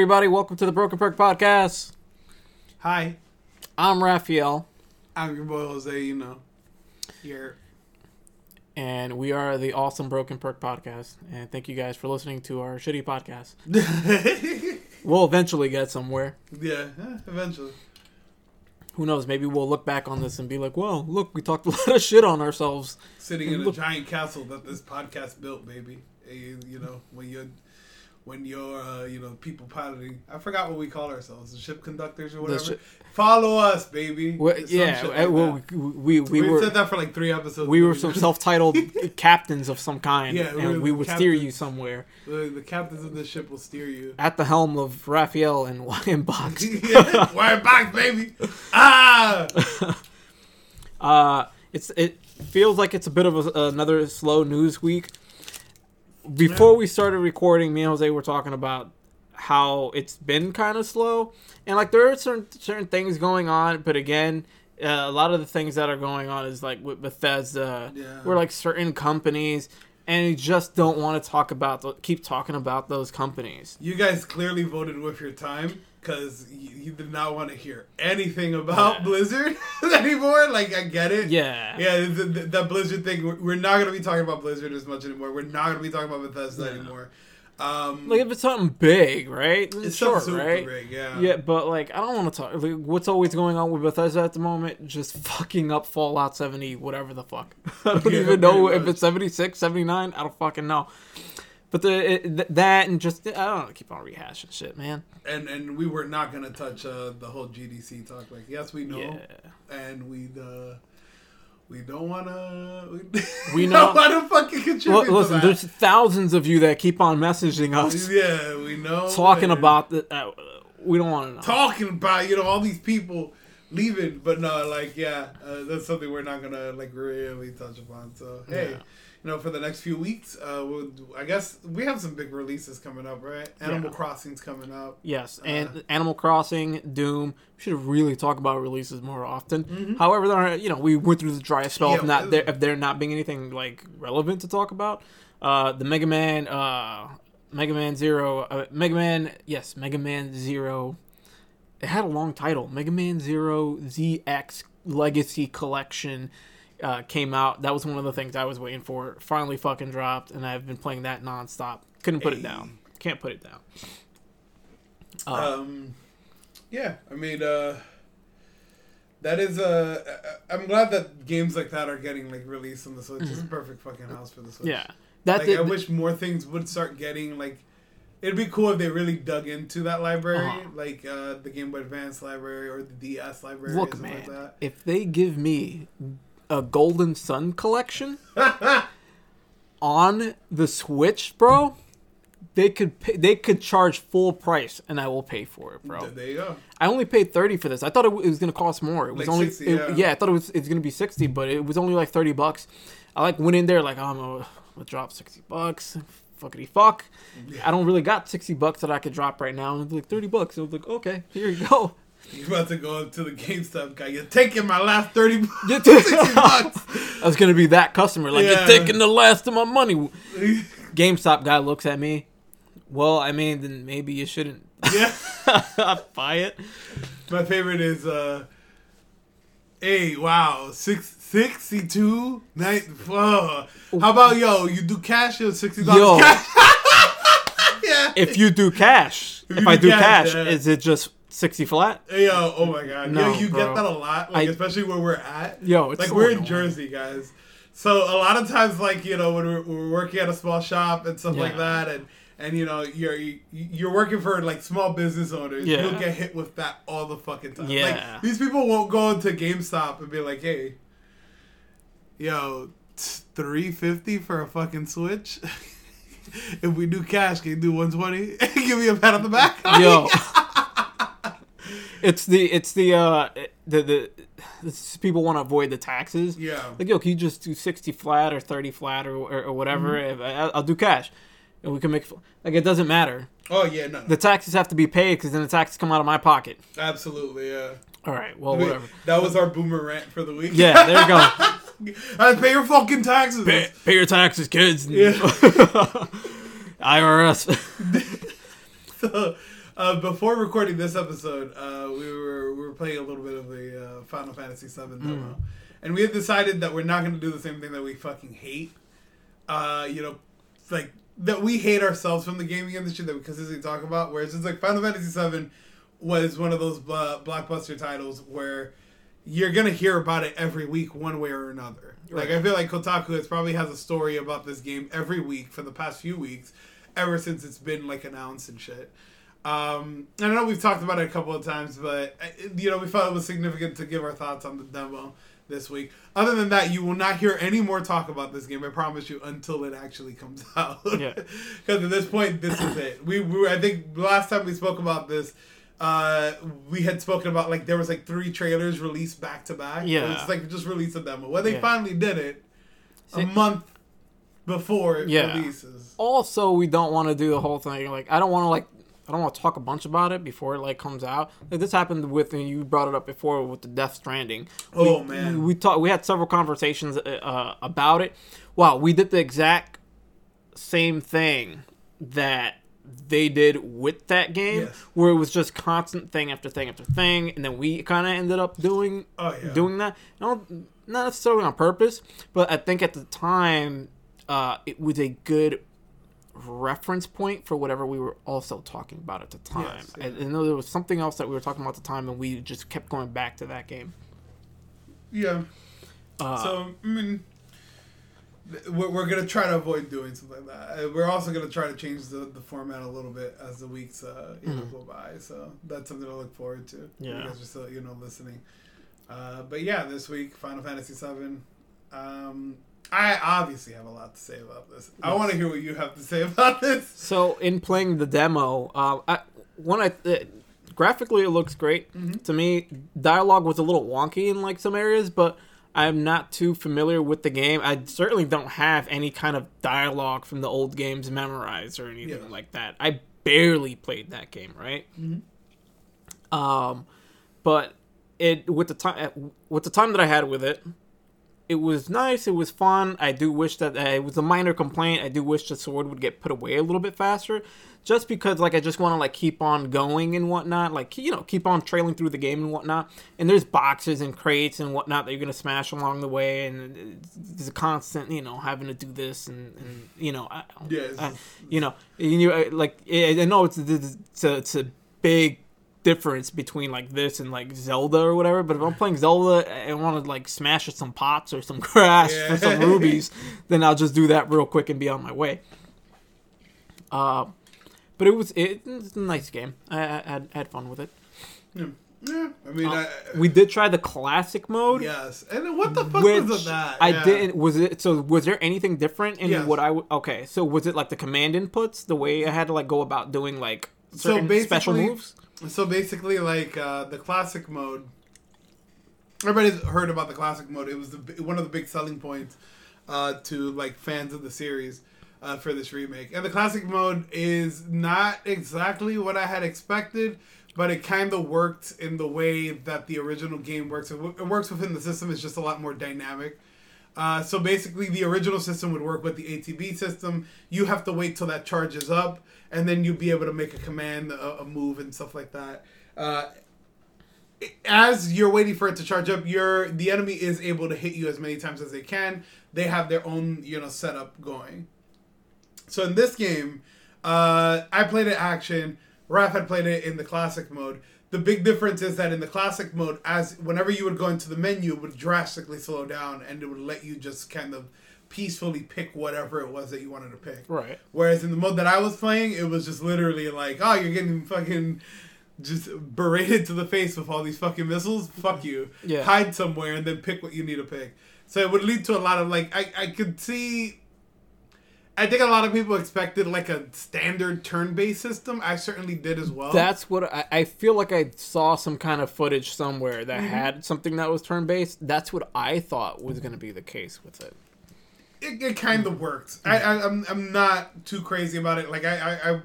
Everybody, welcome to the Broken Perk Podcast. Hi, I'm Raphael, I'm your boy Jose. You know, here. and we are the awesome Broken Perk Podcast. And thank you guys for listening to our shitty podcast. We'll eventually get somewhere. yeah, eh, eventually. Who knows? Maybe we'll look back on this and be like, well, look, we talked a lot of shit on ourselves. Sitting in a giant castle that this podcast built, baby. Eh, You, you know, when you're, when you're, uh, you know, people piloting. I forgot what we call ourselves, the ship conductors or whatever. shi- Follow us, baby. Well, yeah, like well, we, we, we, we were. said that for like three episodes. We were some self-titled captains of some kind, Yeah, we and we would steer you somewhere the, the captains of the ship will steer you. at the helm of Raphael and Lion Box. yeah, we're baby. Ah. Uh, it's it feels like it's a bit of a, another slow news week. Before Yeah. we started recording, me and Jose were talking about how it's been kind of slow, and like there are certain certain things going on, but again, uh, a lot of the things that are going on is like with Bethesda, Yeah. where like certain companies, and you just don't want to talk about the, keep talking about those companies. You guys clearly voted with your time because you, you did not want to hear anything about Yeah. Blizzard anymore. Like, I get it. Yeah, Yeah, the, the, that Blizzard thing, we're, we're not going to be talking about Blizzard as much anymore. We're not going to be talking about Bethesda Yeah. anymore. Um, like if it's something big, right? it's sure, something super right? big, yeah. Yeah, but like I don't want to talk. Like, what's always going on with Bethesda at the moment? Just fucking up Fallout 70, whatever the fuck. I don't Yeah, even know pretty if it's 76, 79. I don't fucking know. But the it, th- that and just I don't know. Keep on rehashing shit, man. And and we were not going to touch uh, the whole GDC talk. Like, yes, we know. Yeah. And we, uh, we don't want to. We, We don't know- want to fucking contribute listen, that. there's thousands of you that keep on messaging us Yeah, we know. talking and- about the. Uh, we don't want to know. talking about you know all these people leaving but no like yeah uh, that's something we're not gonna like really touch upon so hey Yeah. You know for the next few weeks uh we'll, i guess we have some big releases coming up right animal Yeah. crossing's coming up Yes, and Uh, Animal Crossing, Doom. We should really talk about releases more often. Mhm. However, you know, we went through the dry spell of not there, of there not being anything like relevant to talk about. Uh, the Mega Man, uh, Mega Man Zero, uh, Mega Man, yes, Mega Man Zero. It had a long title, Mega Man Zero ZX Legacy Collection. Uh, came out. That was one of the things I was waiting for. Finally, fucking dropped, and I've been playing that nonstop. Couldn't put it down. Can't put it down. Uh, um yeah i mean uh that is uh I- i'm glad that games like that are getting like released on the switch it's a perfect fucking house for the switch Mm-hmm. Yeah, that like I wish more things would start getting like. It'd be cool if they really dug into that library, Uh-huh. like uh, the Game Boy Advance library or the DS library. look, or something man. like If they give me a Golden Sun collection on the Switch, bro, they could pay, they could charge full price, and I will pay for it, bro. there you go. I only paid thirty for this. I thought it, w- it was gonna cost more. It was Like only 60, it- yeah. I thought it was it's gonna be sixty, but it was only like thirty bucks. I like went in there like oh, I'm gonna, gonna drop sixty bucks. Fuckity fuck. I don't really got sixty bucks that I could drop right now. And like thirty bucks. I was like, okay, here you go. You're about to go up to the GameStop guy. You're taking my last thirty bu- Yeah, sixty bucks. I was gonna be that customer. Like Yeah. you're taking the last of my money. GameStop guy looks at me. Well, I mean, then maybe you shouldn't yeah. buy it. My favorite is uh. Hey, wow, six sixty two night. Whoa. How about yo? You do cash or sixty Yo. dollars cash? yeah. If you do cash, If if, you I do do cash, cash, yeah. is it just sixty flat? Yo, oh my god. No, yo, you bro. get that a lot, like I- especially where we're at. Yo, it's like so we're in. Jersey, guys. So a lot of times, like you know, when we're, we're working at a small shop and stuff like that, and and you know, you're you, you're working for like small business owners. Yeah. You'll get hit with that all the fucking time. Yeah. Like these people won't go into GameStop and be like, hey, yo, three fifty for a fucking Switch. if we do cash, can you do one twenty? Give me a pat on the back. Yo, it's the it's the uh the the, people want to avoid the taxes. Yeah. Like, yo, can you just do sixty flat or thirty flat or or, or whatever? Mm-hmm. If I, I'll do cash, and we can make like it doesn't matter. Oh yeah, no, no. The taxes have to be paid because then the taxes come out of my pocket. absolutely, yeah. All right, well, whatever. That was our boomer rant for the week. Yeah, there you go. I pay your fucking taxes. pay, pay your taxes, kids. Yeah. IRS. so uh, before recording this episode, uh, we were we were playing a little bit of the uh, Final Fantasy VII demo, and we had decided that we're not going to do the same thing that we fucking hate. Uh, you know, like that we hate ourselves from the gaming industry that we consistently talk about. Whereas it's like Final Fantasy VII was one of those blockbuster titles where you're gonna hear about it every week, one way or another. Like Right. I feel like Kotaku has probably has a story about this game every week for the past few weeks, ever since it's been like announced and shit. Um, I know we've talked about it a couple of times, but uh, you know we felt it was significant to give our thoughts on the demo this week. Other than that, you will not hear any more talk about this game. I promise you until it actually comes out. Yeah. Because at this point, this is it. We, we I think last time we spoke about this, uh, we had spoken about like there was like three trailers released back to back. Yeah. it's like just release a demo. Well, they Yeah. finally did it See- a month before it Yeah. releases. also we don't want to do the whole thing like i don't want to like i don't want to talk a bunch about it before it like comes out like this happened with and you brought it up before with the death stranding Oh, we, man. we, we talked we had several conversations uh, about it wow we did the exact same thing that they did with that game Yes. where it was just constant thing after thing after thing and then we kind of ended up doing Oh, yeah. doing that no, not necessarily on purpose but i think at the time uh, it was a good reference point for whatever we were also talking about at the time Yes, I, yeah. I know there was something else that we were talking about at the time and we just kept going back to that game Yeah. uh, So I mean, we're, we're gonna try to avoid doing something like that. Uh, We're also gonna try to change the, the format a little bit as the weeks uh, you know, Mhm. go by. So that's something to look forward to. Yeah. you guys are still you know listening. Uh, but yeah, this week Final Fantasy VII. Um, I obviously have a lot to say about this. I want to hear what you have to say about this. So in playing the demo, uh, I, when I uh, graphically it looks great Mm-hmm. to me. Dialogue was a little wonky in like some areas, but I'm not too familiar with the game. I certainly don't have any kind of dialogue from the old games memorized or anything Yeah. like that. I barely played that game, right? Um, but it with the time with the time that I had with it, it was nice. It was fun. I do wish that uh, it was a minor complaint. I do wish the sword would get put away a little bit faster, just because like I just want to like keep on going and whatnot. Like you know, keep on trailing through the game and whatnot. And there's boxes and crates and whatnot that you're gonna smash along the way, and it's- there's a constant you know having to do this and, and you know I, it's I- you know you uh, like I I know it's it's a, it's a big difference between like this and like Zelda or whatever. But if I'm playing Zelda and want to like smash some pots or some grass Yeah. for some rubies, then I'll just do that real quick and be on my way. Uh, but it was it, it's a nice game. I, I, had, had fun with it. Yeah, yeah. I mean, Uh, I, we did try the classic mode. yes. And what the fuck was that? I Yeah. didn't. Was it so? Was there anything different in Yes. what I? w- Okay, so was it like the command inputs, the way I had to like go about doing like So certain special moves? So basically, like uh, the classic mode. Everybody's heard about the classic mode. It was the, one of the big selling points uh, to like fans of the series uh, for this remake. And the classic mode is not exactly what I had expected, but it kind of worked in the way that the original game works. It, w- it works within the system. It's just a lot more dynamic. Uh, so basically, the original system would work with the ATB system. You have to wait till that charges up, and then you'll be able to make a command, a, a move, and stuff like that. Uh, as you're waiting for it to charge up, your the enemy is able to hit you as many times as they can. They have their own you know setup going. So in this game, uh, I played it action. Raph had played it in the classic mode. The big difference is that in the classic mode, as whenever you would go into the menu, it would drastically slow down, and it would let you just kind of peacefully pick whatever it was that you wanted to pick. Right. Whereas in the mode that I was playing, it was just literally like, oh, you're getting fucking just berated to the face with all these fucking missiles. Fuck you. Yeah. Hide somewhere and then pick what you need to pick. So it would lead to a lot of like, I, I could see. I think a lot of people expected like a standard turn-based system. I certainly did as well. That's what I, I feel like I saw some kind of footage somewhere Mm-hmm. that had something that was turn based. That's what I thought was going to be the case with it. It, it kind of worked. I, I I'm I'm not too crazy about it. Like I I I,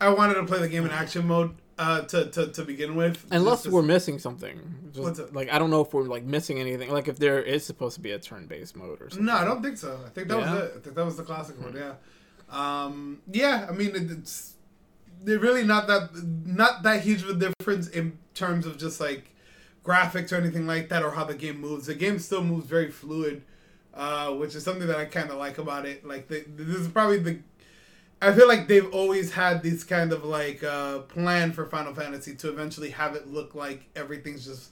I wanted to play the game in action mode uh, to, to to begin with. Unless Just we're missing something. Just, What's it? Like I don't know if we're like missing anything. Like if there is supposed to be a turn based mode or something. No, I don't think so. I think that Yeah? was it. I think that was the classic one. Yeah. Um, yeah. I mean, it, it's they're really not that not that huge of a difference in terms of just like graphics or anything like that or how the game moves. The game still moves very fluid, uh, which is something that I kind of like about it. Like the, this is probably the I feel like they've always had this kind of like uh, plan for Final Fantasy to eventually have it look like everything's just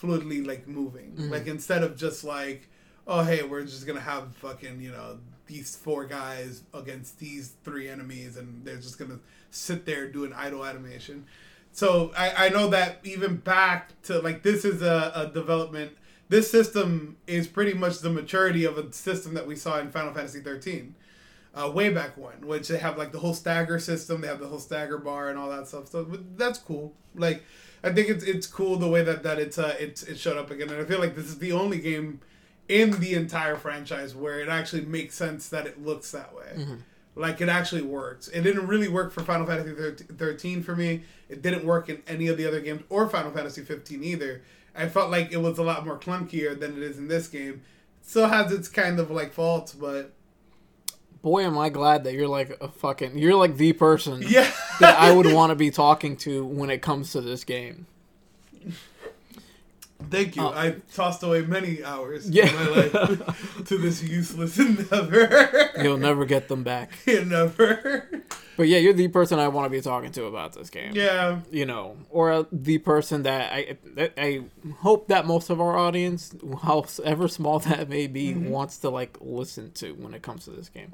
fluidly like moving. Mhm. Like instead of just like, oh hey, we're just gonna have fucking you know these four guys against these three enemies, and they're just gonna sit there doing idle animation. So I, I know that even back to like this is a, a development. This system is pretty much the maturity of a system that we saw in Final Fantasy 13 uh, way back when, which they have like the whole stagger system, they have the whole stagger bar and all that stuff. So that's cool. Like I think it's it's cool the way that that it's uh it's it showed up again, and I feel like this is the only game in the entire franchise where it actually makes sense that it looks that way. Mm-hmm. Like it actually works. It didn't really work for Final Fantasy 13 for me. It didn't work in any of the other games or Final Fantasy 15 either. I felt like it was a lot more clunkier than it is in this game. Still has its kind of like faults, but Boy, am I glad that you're like a fucking. You're like the person yeah. that I would want to be talking to when it comes to this game. Thank you. Oh. I tossed away many hours Yeah. of my life to this useless endeavor. You'll never get them back. you never. But yeah, you're the person I want to be talking to about this game. Yeah. You know, or the person that I that I hope that most of our audience, however small that may be, Mm-hmm. wants to like listen to when it comes to this game.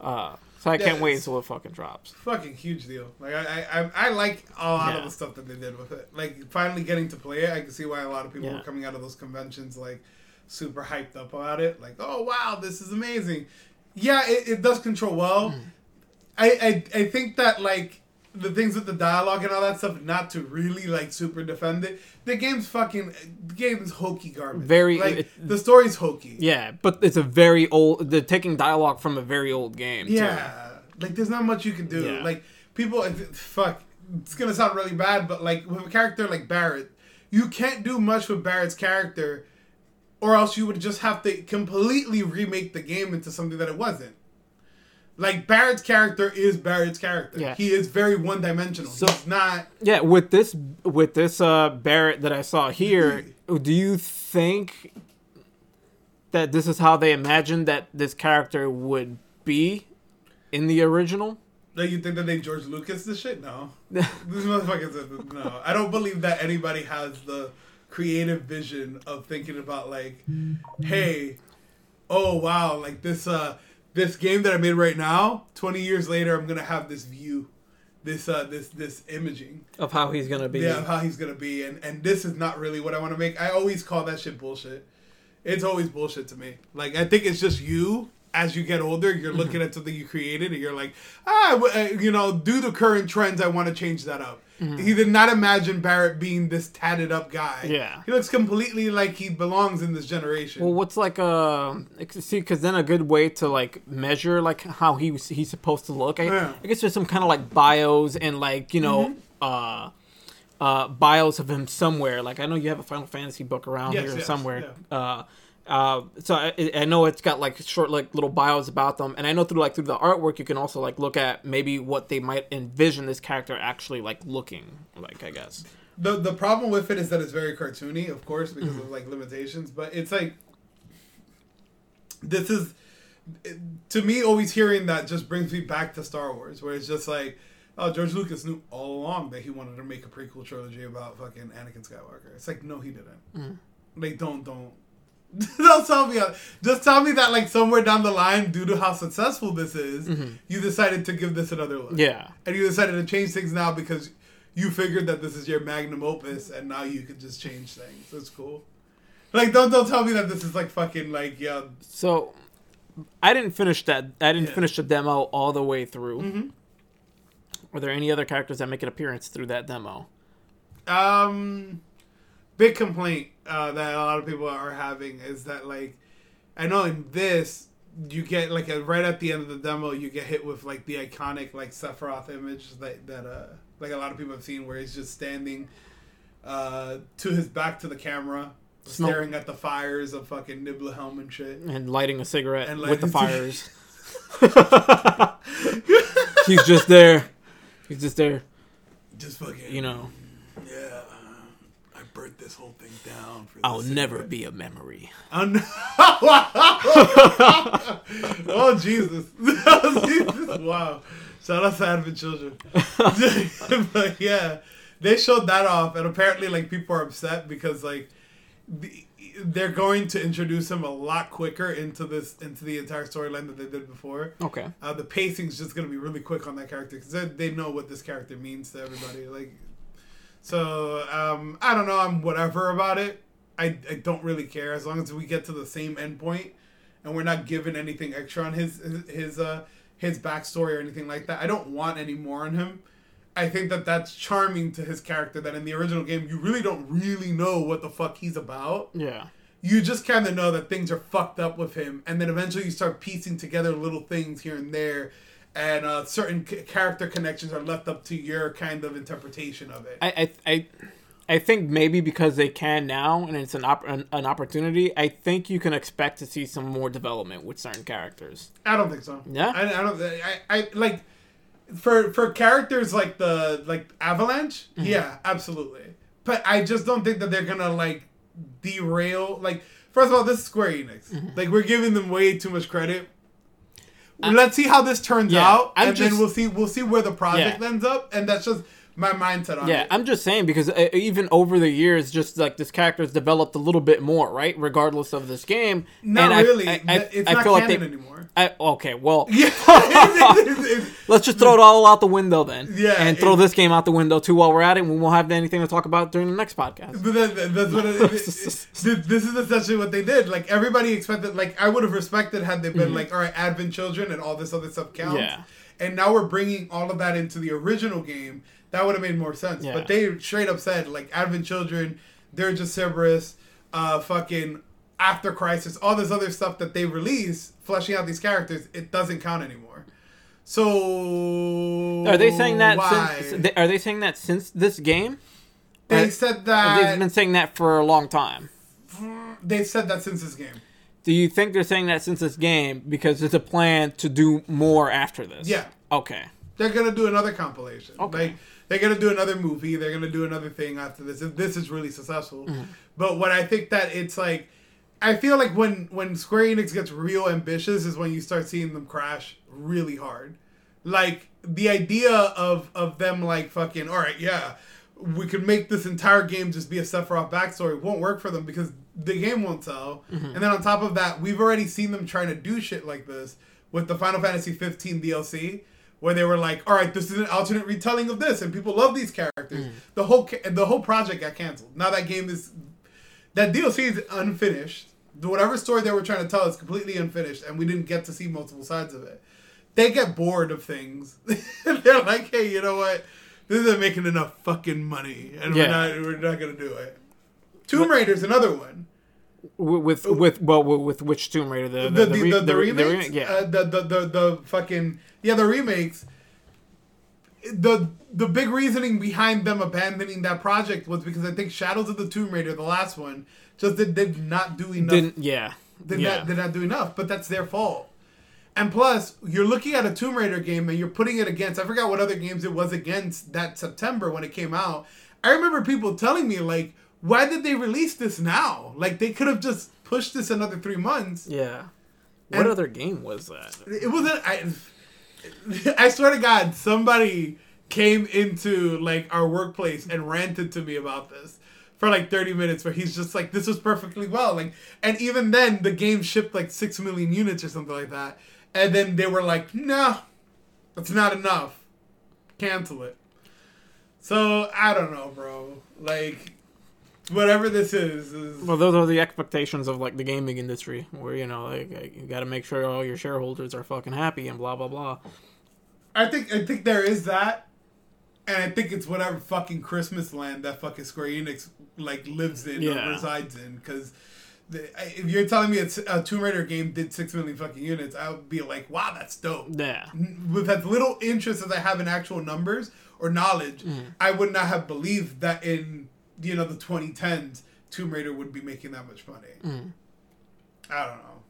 Uh, so I can't wait until it fucking drops. Fucking huge deal. Like I, I, I- I like a lot Yeah. of the stuff that they did with it. Like finally getting to play it, I can see why a lot of people Yeah. were coming out of those conventions like super hyped up about it. Like, oh wow, this is amazing. Yeah, it, it does control well. Mm. I, I, I think that like the things with the dialogue and all that stuff, not to really like super defend it. The game's fucking, the game's hokey garbage. Very- like it- the story's hokey. Yeah, but it's a very old. They're taking dialogue from a very old game. too. Yeah, like there's not much you can do. Yeah. Like people, fuck, it's gonna sound really bad, but like with a character like Barrett, you can't do much with Barrett's character, or else you would just have to completely remake the game into something that it wasn't. Like Barrett's character is Barrett's character. Yeah. He is very one dimensional. So- He's not. Yeah, with this with this uh Barrett that I saw here, do you think that this is how they imagined that this character would be in the original? Like you think that they George Lucas this shit? No. These motherfuckers, no. I don't believe that anybody has the creative vision of thinking about like, hey, oh wow, like this uh this game that I made right now, twenty years later, I'm gonna have this view, this uh this this imaging, of how he's gonna be. yeah, of how he's gonna be, and and this is not really what I want to make. I always call that shit bullshit. It's always bullshit to me. Like I think it's just you. As you get older, you're Mm-hmm. looking at something you created, and you're like, ah, uh, you know, due to current trends, I want to change that up. He did not imagine Barrett being this tatted up guy. Mm-hmm. Yeah. he looks completely like he belongs in this generation. Well, what's like a see? Because then a good way to like measure like how he was, he's supposed to look. I, Yeah. I guess there's some kind of like bios and like you know uh uh bios of him somewhere. Like I know you have a Final Fantasy book around Yes, here yes, somewhere. Uh, uh, so I, I know it's got like short like little bios about them, and I know through like through the artwork you can also like look at maybe what they might envision this character actually like looking like. I guess. the the problem with it is that it's very cartoony, of course, because Mm-hmm. of like limitations. But it's like this is to me always hearing that just brings me back to Star Wars, where it's just like, oh, George Lucas knew all along that he wanted to make a prequel trilogy about fucking Anakin Skywalker. It's like, no, he didn't. Mm-hmm. Like, don't don't. Don't tell me. Just tell me that, like, somewhere down the line, due to how successful this is, you decided to give this another look Mm-hmm. Yeah. and you decided to change things now because you figured that this is your magnum opus and now you could just change things. That's cool. Like don't don't tell me that this is like fucking like yeah So, I didn't finish that. I didn't Yeah. finish the demo all the way through. Mhm. Are there any other characters that make an appearance through that demo? um big complaint uh, that a lot of people are having is that like I know in this you get like a, right at the end of the demo you get hit with like the iconic like Sephiroth image that that uh like a lot of people have seen where he's just standing uh to his back to the camera Smoke. staring at the fires of fucking Nibelheim and shit. And lighting a cigarette And with the fires. He's just there, He's just there, Just fucking. you know. Yeah. I burnt this whole down. For I'll never be a memory. Un- oh Jesus! Jesus! Wow! Shout out to Advent Children. but yeah, they showed that off, and apparently, like people are upset because like the, they're going to introduce him a lot quicker into this into the entire storyline that they did before. Okay. Uh, the pacing's just gonna be really quick on that character because they, they know what this character means to everybody. Like, so um, I don't know. I'm whatever about it. I, I don't really care as long as we get to the same endpoint and we're not given anything extra on his his his, uh, his backstory or anything like that. I don't want any more on him. I think that that's charming to his character. That in the original game, you really don't really know what the fuck he's about Yeah. you just kind of know that things are fucked up with him, and then eventually you start piecing together little things here and there, and uh, certain c- character connections are left up to your kind of interpretation of it. I, I, I, I think maybe because they can now and it's an, op- an an opportunity. I think you can expect to see some more development with certain characters. I don't think so. Yeah? I, I don't. I, I like for for characters like the like Avalanche. Mm-hmm. Yeah, absolutely. But I just don't think that they're gonna like derail. Like first of all, this is Square Enix. Mm-hmm. Like we're giving them way too much credit. Let's see how this turns yeah, out, I'm and then we'll see we'll see where the project Yeah. ends up, and that's just my mindset on Yeah, it. I'm just saying because uh, even over the years, just like this character's developed a little bit more, right? Regardless of this game. Not And I- really. I, I, it's I not feel like canon they. anymore. I, okay, well, Yeah. let's just throw it all out the window then. Yeah, and throw this game out the window too while we're at it. and We won't have anything to talk about during the next podcast. But that, that- that's what it, it, this is essentially what they did. Like everybody expected. Like I would have respected had they been like, all right, Advent Children and all this other stuff counts. Mm-hmm. Yeah. And now we're bringing all of that into the original game. That would have made more sense. Yeah. But they straight up said like Advent Children, they're just Cerberus, uh, fucking After Crisis, all this other stuff that they release, fleshing out these characters, it doesn't count anymore. So Are they saying that? Why? Since, are they saying that since this game? they said that They've been saying that for a long time. they said that since this game. Do you think they're saying that since this game because it's a plan to do more after this? Yeah. Okay. They're gonna do another compilation. Okay. Like they're gonna do another movie. They're gonna do another thing after this. If this is really successful. Mm-hmm. But what I think that it's like, I feel like when when Square Enix gets real ambitious is when you start seeing them crash really hard. Like the idea of of them like fucking all right, yeah, we could make this entire game just be a Sephiroth backstory won't work for them because the game won't sell. Mm-hmm. And then on top of that, we've already seen them trying to do shit like this with the Final Fantasy 15 DLC, where they were like, "All right, this is an alternate retelling of this, and people love these characters." Mm. The whole ca- the whole project got canceled. Now that game is that DLC is unfinished. The- Whatever story they were trying to tell is completely unfinished, and we didn't get to see multiple sides of it. They get bored of things. They're like, "Hey, you know what? This isn't making enough fucking money, and Yeah. we're not we're not gonna do it." Tomb Raider's another one. With with, with well with, with which Tomb Raider the the the, the, the, the re- remakes, yeah uh, the, the the the fucking yeah, the remakes. The the big reasoning behind them abandoning that project was because I think Shadows of the Tomb Raider, the last one, just did, did not do enough. didn't yeah did yeah not did not do enough, but that's their fault. And plus, you're looking at a Tomb Raider game and you're putting it against. I forgot what other games it was against that September when it came out. I remember people telling me like, "Why did they release this now? Like they could have just pushed this another three months." yeah. What And- other game was that? It wasn't. I, I swear to God, somebody came into like our workplace and ranted to me about this for like 30 minutes where he's just like this was perfectly well like and even then the game shipped like 6 million units or something like that and then they were like no that's not enough cancel it so i don't know bro like whatever this is is Well, those are the expectations of like the gaming industry, where you know, like like, you got to make sure all your shareholders are fucking happy and blah blah blah. I think I think there is that, and I think it's whatever fucking Christmas land that fucking Square Enix like lives in Yeah. or resides in. Because if you're telling me it's a Tomb Raider game did six million fucking units, I would be like, wow, that's dope. Yeah, With as little interest as I have in actual numbers or knowledge, Mm-hmm. I would not have believed that in you know the 2010s Tomb Raider would be making that much money. Mm-hmm. I don't know.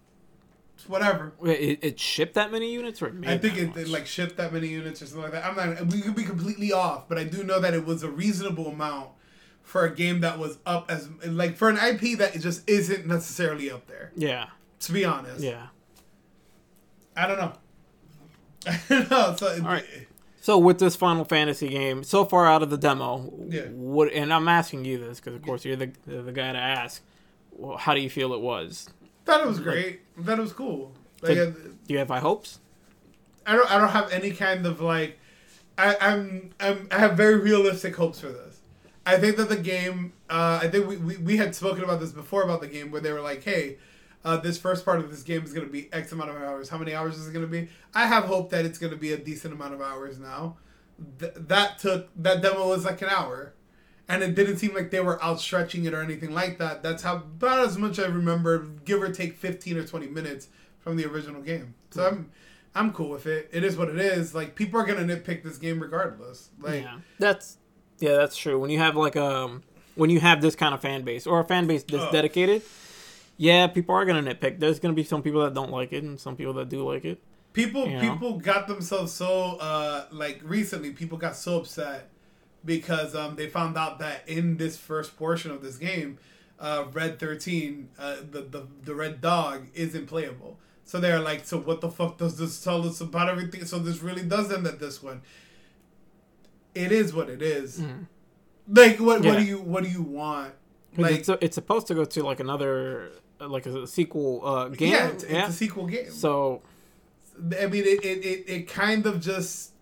whatever. Wait, it, it shipped that many units, or it I think it, it like shipped that many units or something like that. I'm not. We could be completely off, but I do know that it was a reasonable amount for a game that was up as like for an IP that just isn't necessarily up there. yeah, To be honest, yeah. I don't know. I don't know. So, All right. So with this Final Fantasy game, so far out of the demo, Yeah. what? And I'm asking you this because, of course, you're the the guy to ask. Well, how do you feel it was? thought it was great. thought it was cool. Like, Did- uh, Do you have high hopes? I don't. I don't have any kind of like. I, I'm. I'm. I have very realistic hopes for this. I think that the game. Uh, I think we, we we had spoken about this before about the game where they were like, hey. Uh, this first part of this game is going to be X amount of hours. How many hours is it going to be? I have hope that it's going to be a decent amount of hours now. Th- that took that demo was like an hour, and it didn't seem like they were outstretching it or anything like that. That's how about as much I remember, give or take fifteen or twenty minutes from the original game. So I'm I'm cool with it. It is what it is. Like people are gonna nitpick this game regardless. Like yeah, that's yeah, that's true. When you have like um when you have this kind of fan base or a fan base that's Oh. dedicated, yeah, people are gonna nitpick. There's gonna be some people that don't like it and some people that do like it. people You know? people got themselves so uh like recently people got so upset because um they found out that in this first portion of this game, uh Red Thirteen, uh the, the the red dog isn't playable. So they're like, so what the fuck does this tell us about everything? So this really does end at this one. It is what it is. Like what what do you what do you want? Like it's, it's supposed to go to like another like a sequel uh, game. yeah, it's, it's a sequel game. So I mean, it, it, it, it kind of just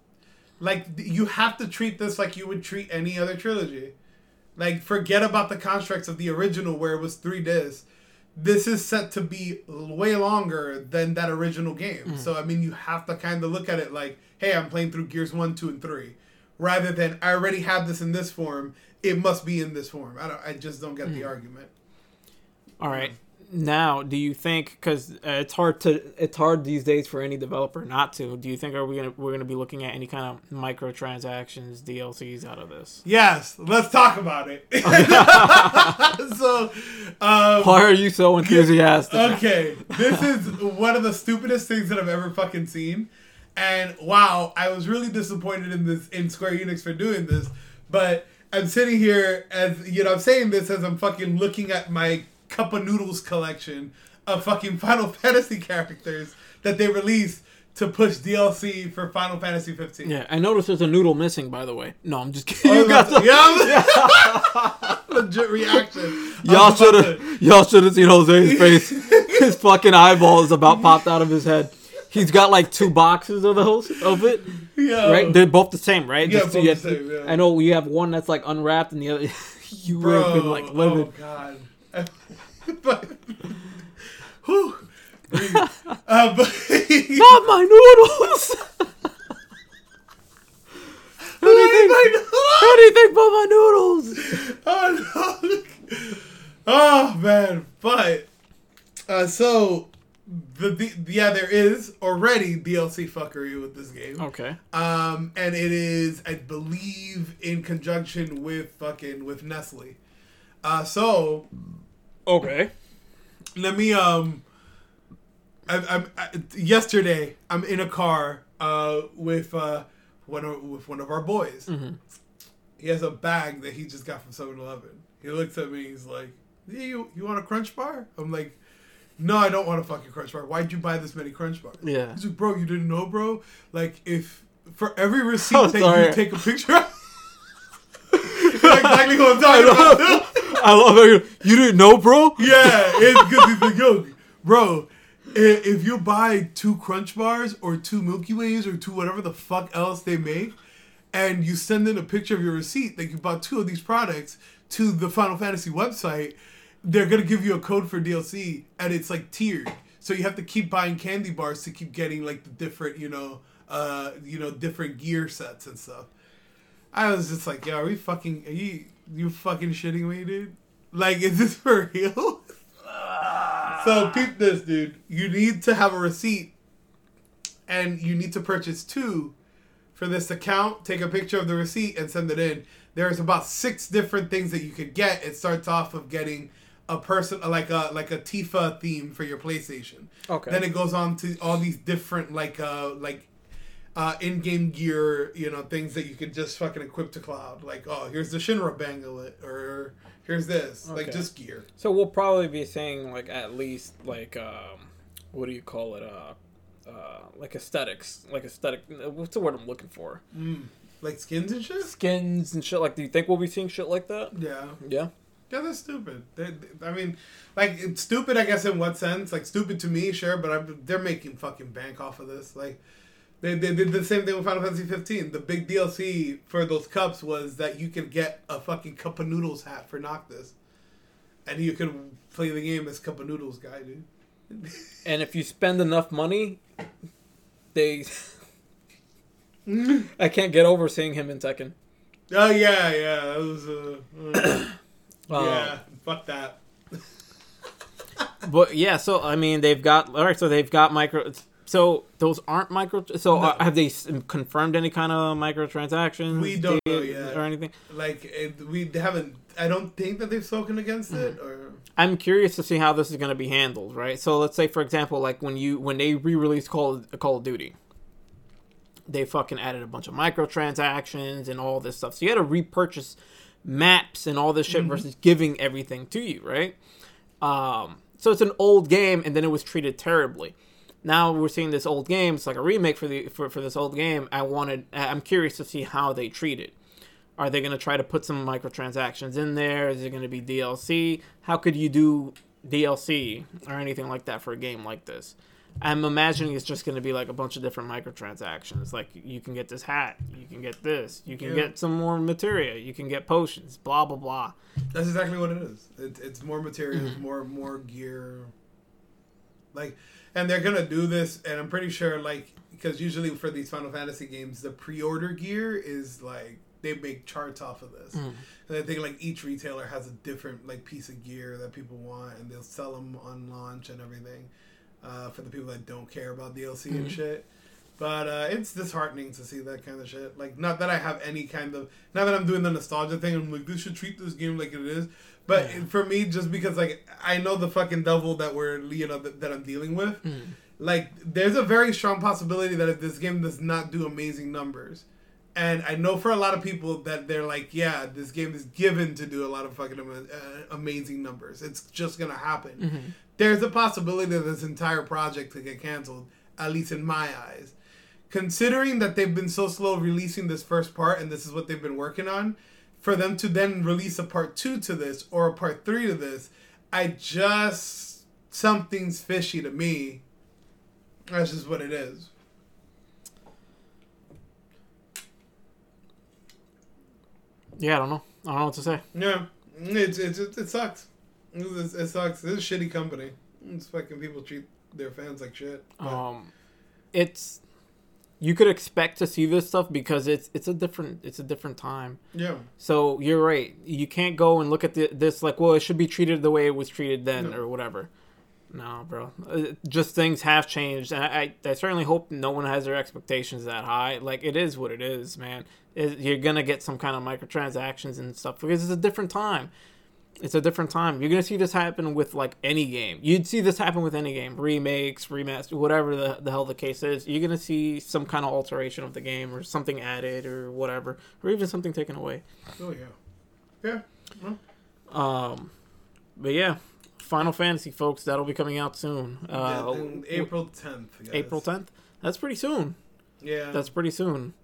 like you have to treat this like you would treat any other trilogy. Like, forget about the constructs of the original where it was three discs. This is set to be way longer than that original game. So, I mean, you have to kind of look at it like, hey, I'm playing through Gears 1, 2, and 3. Rather than, I already have this in this form. It must be in this form. I, don't, I just don't get the argument. all right. Now, do you think because uh, it's hard to it's hard these days for any developer not to? Do you think are we gonna we're gonna be looking at any kind of microtransactions DLCs out of this? Yes, let's talk about it. so, um, Why are you so enthusiastic? Okay, this is one of the stupidest things that I've ever fucking seen. And wow, I was really disappointed in this in Square Enix for doing this. But I'm sitting here as you know, I'm saying this as I'm fucking looking at my cup of noodles collection of fucking Final Fantasy characters that they released to push DLC for Final Fantasy 15. Yeah, I noticed there's a noodle missing. By the way, no, I'm just oh, kidding. Oh, you got the, yeah, legit reaction. Y'all should have y'all should have seen Jose's face. His fucking eyeball is about popped out of his head. He's got like two boxes of those of it. Yo. right? They're both the same, right? Yeah, Just- both you the same, yeah. I know you have one that's like unwrapped and the other you Bro, been like livid. Oh god. but whew, uh, but Not my noodles. how, do you think, how do you think about my noodles? oh no. Oh man, but uh, so the, the yeah there is already DLC fuckery with this game. Okay. Um, and it is, I believe, in conjunction with fucking with Nestle. Uh, so Okay. let me um I, I, I, yesterday i'm in a car uh with uh one of with one of our boys. He has a bag that he just got from 7-eleven he looks at me he's like yeah, you you want a crunch bar? I'm like no i don't want a fucking crunch bar. Why'd you buy this many crunch bars? Yeah. he's like bro you didn't know bro? Like if for every receipt Oh, that sorry. you take a picture of exactly what i'm talking about I love how you, you didn't know, bro. yeah, it's good. he's like, yo, bro, if you buy two Crunch Bars or two Milky Ways or two whatever the fuck else they make, and you send in a picture of your receipt that you bought two of these products to the Final Fantasy website, they're gonna give you a code for DLC, and it's like tiered. So you have to keep buying candy bars to keep getting like the different, you know, uh, you know, different gear sets and stuff. I was just like, yo, are we fucking? Are you you fucking shitting me, dude? Like, is this for real? so peep this, dude. You need to have a receipt, and you need to purchase two for this account. Take a picture of the receipt and send it in. There's about six different things that you could get. It starts off of getting a person like a like a Tifa theme for your PlayStation. Okay. Then it goes on to all these different like uh like uh in-game gear, you know, things that you could just fucking equip to Cloud. Like, oh, here's the Shinra banglet or here's this. Like just gear. So we'll probably be seeing like at least like um, what do you call it? Uh, uh, like aesthetics, like aesthetic. What's the word I'm looking for? Like skins and shit? Skins and shit. Like, do you think we'll be seeing shit like that? Yeah. Yeah. Yeah, that's stupid. They, they- I mean, like it's stupid. I guess in what sense? Like stupid to me, sure, but I'm, they're making fucking bank off of this. Like they, they did the same thing with Final Fantasy 15. The big DLC for those cups was that you could get a fucking cup of noodles hat for Noctis, and you could play the game as cup of noodles guy, dude. And if you spend enough money, they. I can't get over seeing him in Tekken. Oh yeah, yeah, that was uh, uh, Um, yeah, fuck that. But yeah, so I mean, they've got all right. So they've got micro. So those aren't micro. So No. uh, have they confirmed any kind of microtransactions? We don't know yet. or anything. Like it, we haven't. I don't think that they've spoken against it, Mm-hmm. or I'm curious to see how this is going to be handled, right? So let's say, for example, like when you when they re-released Call Call of Duty, they fucking added a bunch of microtransactions and all this stuff. So you had to repurchase maps and all this shit versus giving everything to you, right? Um, so it's an old game, and then it was treated terribly. Now we're seeing this old game. It's like a remake for the for, for this old game. I wanted. I'm curious to see how they treat it. Are they going to try to put some microtransactions in there? Is it going to be DLC? How could you do DLC or anything like that for a game like this? I'm imagining it's just going to be like a bunch of different microtransactions. Like you can get this hat, you can get this, you can Yeah. get some more materia, you can get potions, blah blah blah. That's exactly what it is. It, it's more materials, more more gear. Like, and they're gonna do this, and I'm pretty sure, like, because usually for these Final Fantasy games, the pre-order gear is like they make charts off of this, Mm. and I think like each retailer has a different like piece of gear that people want, and they'll sell them on launch and everything uh, for the people that don't care about DLC and Mhm. shit. But uh, it's disheartening to see that kind of shit. Like, not that I have any kind of, not that I'm doing the nostalgia thing. I'm like, they should treat this game like it is. But Yeah. for me, just because like I know the fucking devil that we're, you know, that, that I'm dealing with. Like, there's a very strong possibility that if this game does not do amazing numbers, and I know for a lot of people that they're like, yeah, this game is given to do a lot of fucking ama- uh, amazing numbers. It's just gonna happen. There's a possibility that this entire project could get canceled, at least in my eyes. Considering that they've been so slow releasing this first part, and this is what they've been working on, for them to then release a part two to this or a part three to this, I just something's fishy to me. That's just what it is. Yeah, I don't know. I don't know what to say. Yeah, it's it's it, it sucks. It, it sucks. This is a shitty company. It's fucking people treat their fans like shit. But- Um, it's you could expect to see this stuff because it's it's a different it's a different time. yeah, So you're right. You can't go and look at the, this like, well, it should be treated the way it was treated then No. or whatever. No, bro. Uh, Just things have changed, and I, I, I certainly hope no one has their expectations that high. Like it is what it is, man. It, you're gonna get some kind of microtransactions and stuff because it's a different time. It's a different time. You're gonna see this happen with like any game. You'd see this happen with any game, remakes, remaster, whatever the, the hell the case is. You're gonna see some kind of alteration of the game or something added or whatever, or even something taken away. oh yeah, yeah. Well, Um, but yeah, Final Fantasy, folks, that'll be coming out soon. Uh, in April tenth. April 10th. That's pretty soon. Yeah, That's pretty soon.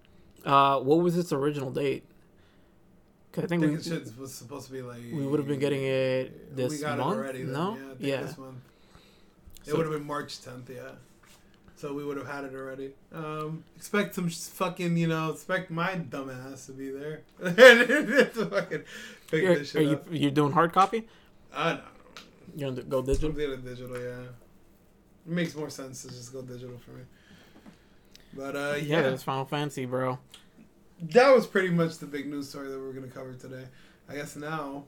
Uh, what was its original date? 'Cause I I think think we, it should, was supposed to be like we would have been getting it this we got month. it already. No, yeah, think yeah. This month. It So- would have been March tenth. Yeah. So we would have had it already. Um, expect some fucking, you know, expect my dumbass to be there. fucking pick You're, this are shit you up. you're doing hard copy? I don't. You're gonna go digital? I'm digital, yeah. It makes more sense to just go digital for me. But uh, Yeah, yeah, that's Final Fantasy, bro that was pretty much the big news story that we are going to cover today. I guess now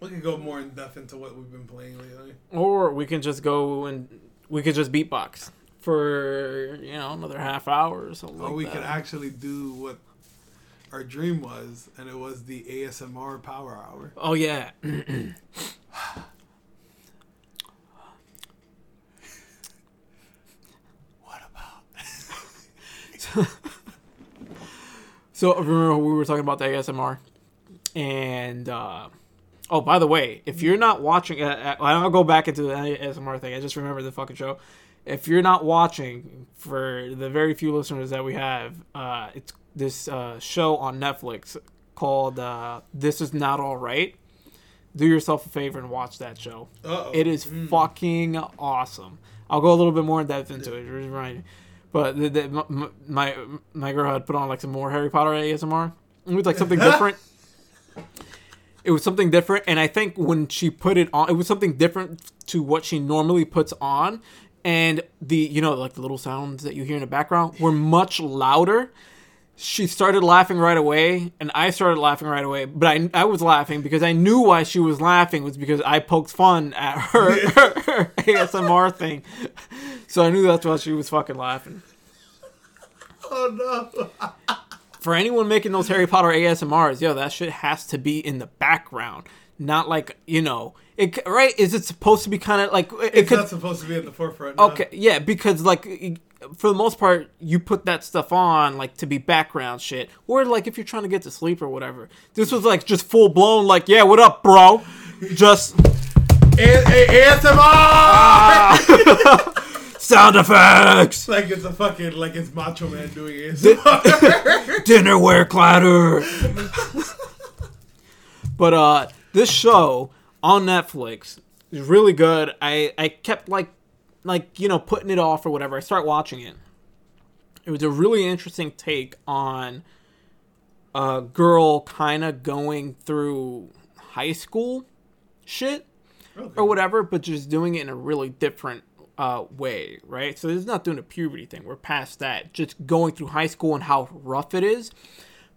we can go more in depth into what we've been playing lately. Or we can just go and we could just beatbox for you know another half hour or something. Or like we that. could actually do what our dream was, and it was the ASMR Power Hour. Oh yeah. what about? so remember we were talking about the ASMR, and uh, oh, by the way, if you're not watching, uh, uh, I'll go back into the ASMR thing. I just remember the fucking show. If you're not watching, for the very few listeners that we have, uh, it's this uh, show on Netflix called uh, "This Is Not All Right." Do yourself a favor and watch that show. It is fucking awesome. I'll go a little bit more in depth into it. But the, the, my my girl had put on like some more Harry Potter ASMR. It was like something different. it was something different, and I think when she put it on, it was something different to what she normally puts on, and the you know like the little sounds that you hear in the background were much louder. She started laughing right away, and I started laughing right away. But I, I was laughing because I knew why she was laughing was because I poked fun at her, her ASMR thing. So I knew that's why she was fucking laughing. Oh no. For anyone making those Harry Potter ASMRs, yo, that shit has to be in the background, not like you know, it right? Is it supposed to be kind of like it It's could? not supposed to be at the forefront. no. Okay, yeah, because like for the most part, you put that stuff on like to be background shit, or like if you're trying to get to sleep or whatever. This was like just full blown, like, yeah, what up, bro? Just A- A- ASMR. Ah. sound effects, like it's a fucking like it's Macho Man doing ASMR. dinnerware clatter. but uh, this show on Netflix is really good. I I kept like like you know putting it off or whatever. I start watching it. It was a really interesting take on a girl kind of going through high school shit or whatever, but just doing it in a really different uh, way, right? So it's not doing a puberty thing. We're past that. Just going through high school and how rough it is,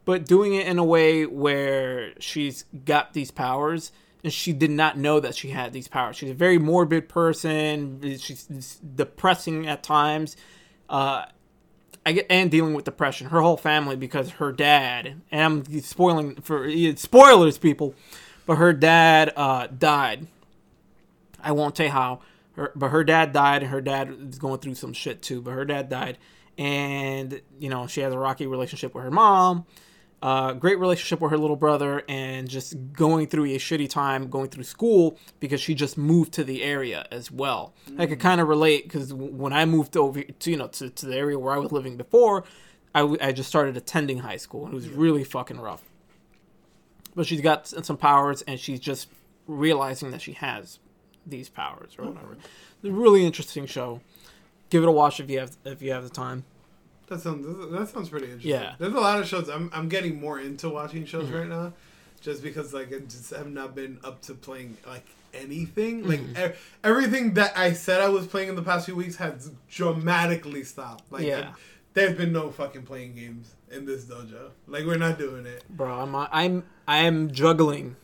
but doing it in a way where she's got these powers and she did not know that she had these powers. She's a very morbid person. She's depressing at times. Uh, I get and dealing with depression. Her whole family because her dad and I'm spoiling for spoilers, people, but her dad uh, died. I won't say how, her, but her dad died, and her dad is going through some shit too. But her dad died, and you know she has a rocky relationship with her mom. Uh, great relationship with her little brother, and just going through a shitty time going through school because she just moved to the area as well. I could kind of relate because when I moved over to you know to, to the area where I was living before, I, w- I just started attending high school and it was really fucking rough. But she's got some powers and she's just realizing that she has these powers or whatever. It's a really interesting show. Give it a watch if you have if you have the time. That sounds that sounds pretty interesting. Yeah. There's a lot of shows. I'm I'm getting more into watching shows Mm-hmm. right now, just because like I just have not been up to playing like anything. Like Mm-hmm. e- everything that I said I was playing in the past few weeks has dramatically stopped. Like Yeah. there's been no fucking playing games in this dojo. Like we're not doing it. Bro, I'm I'm I'm juggling,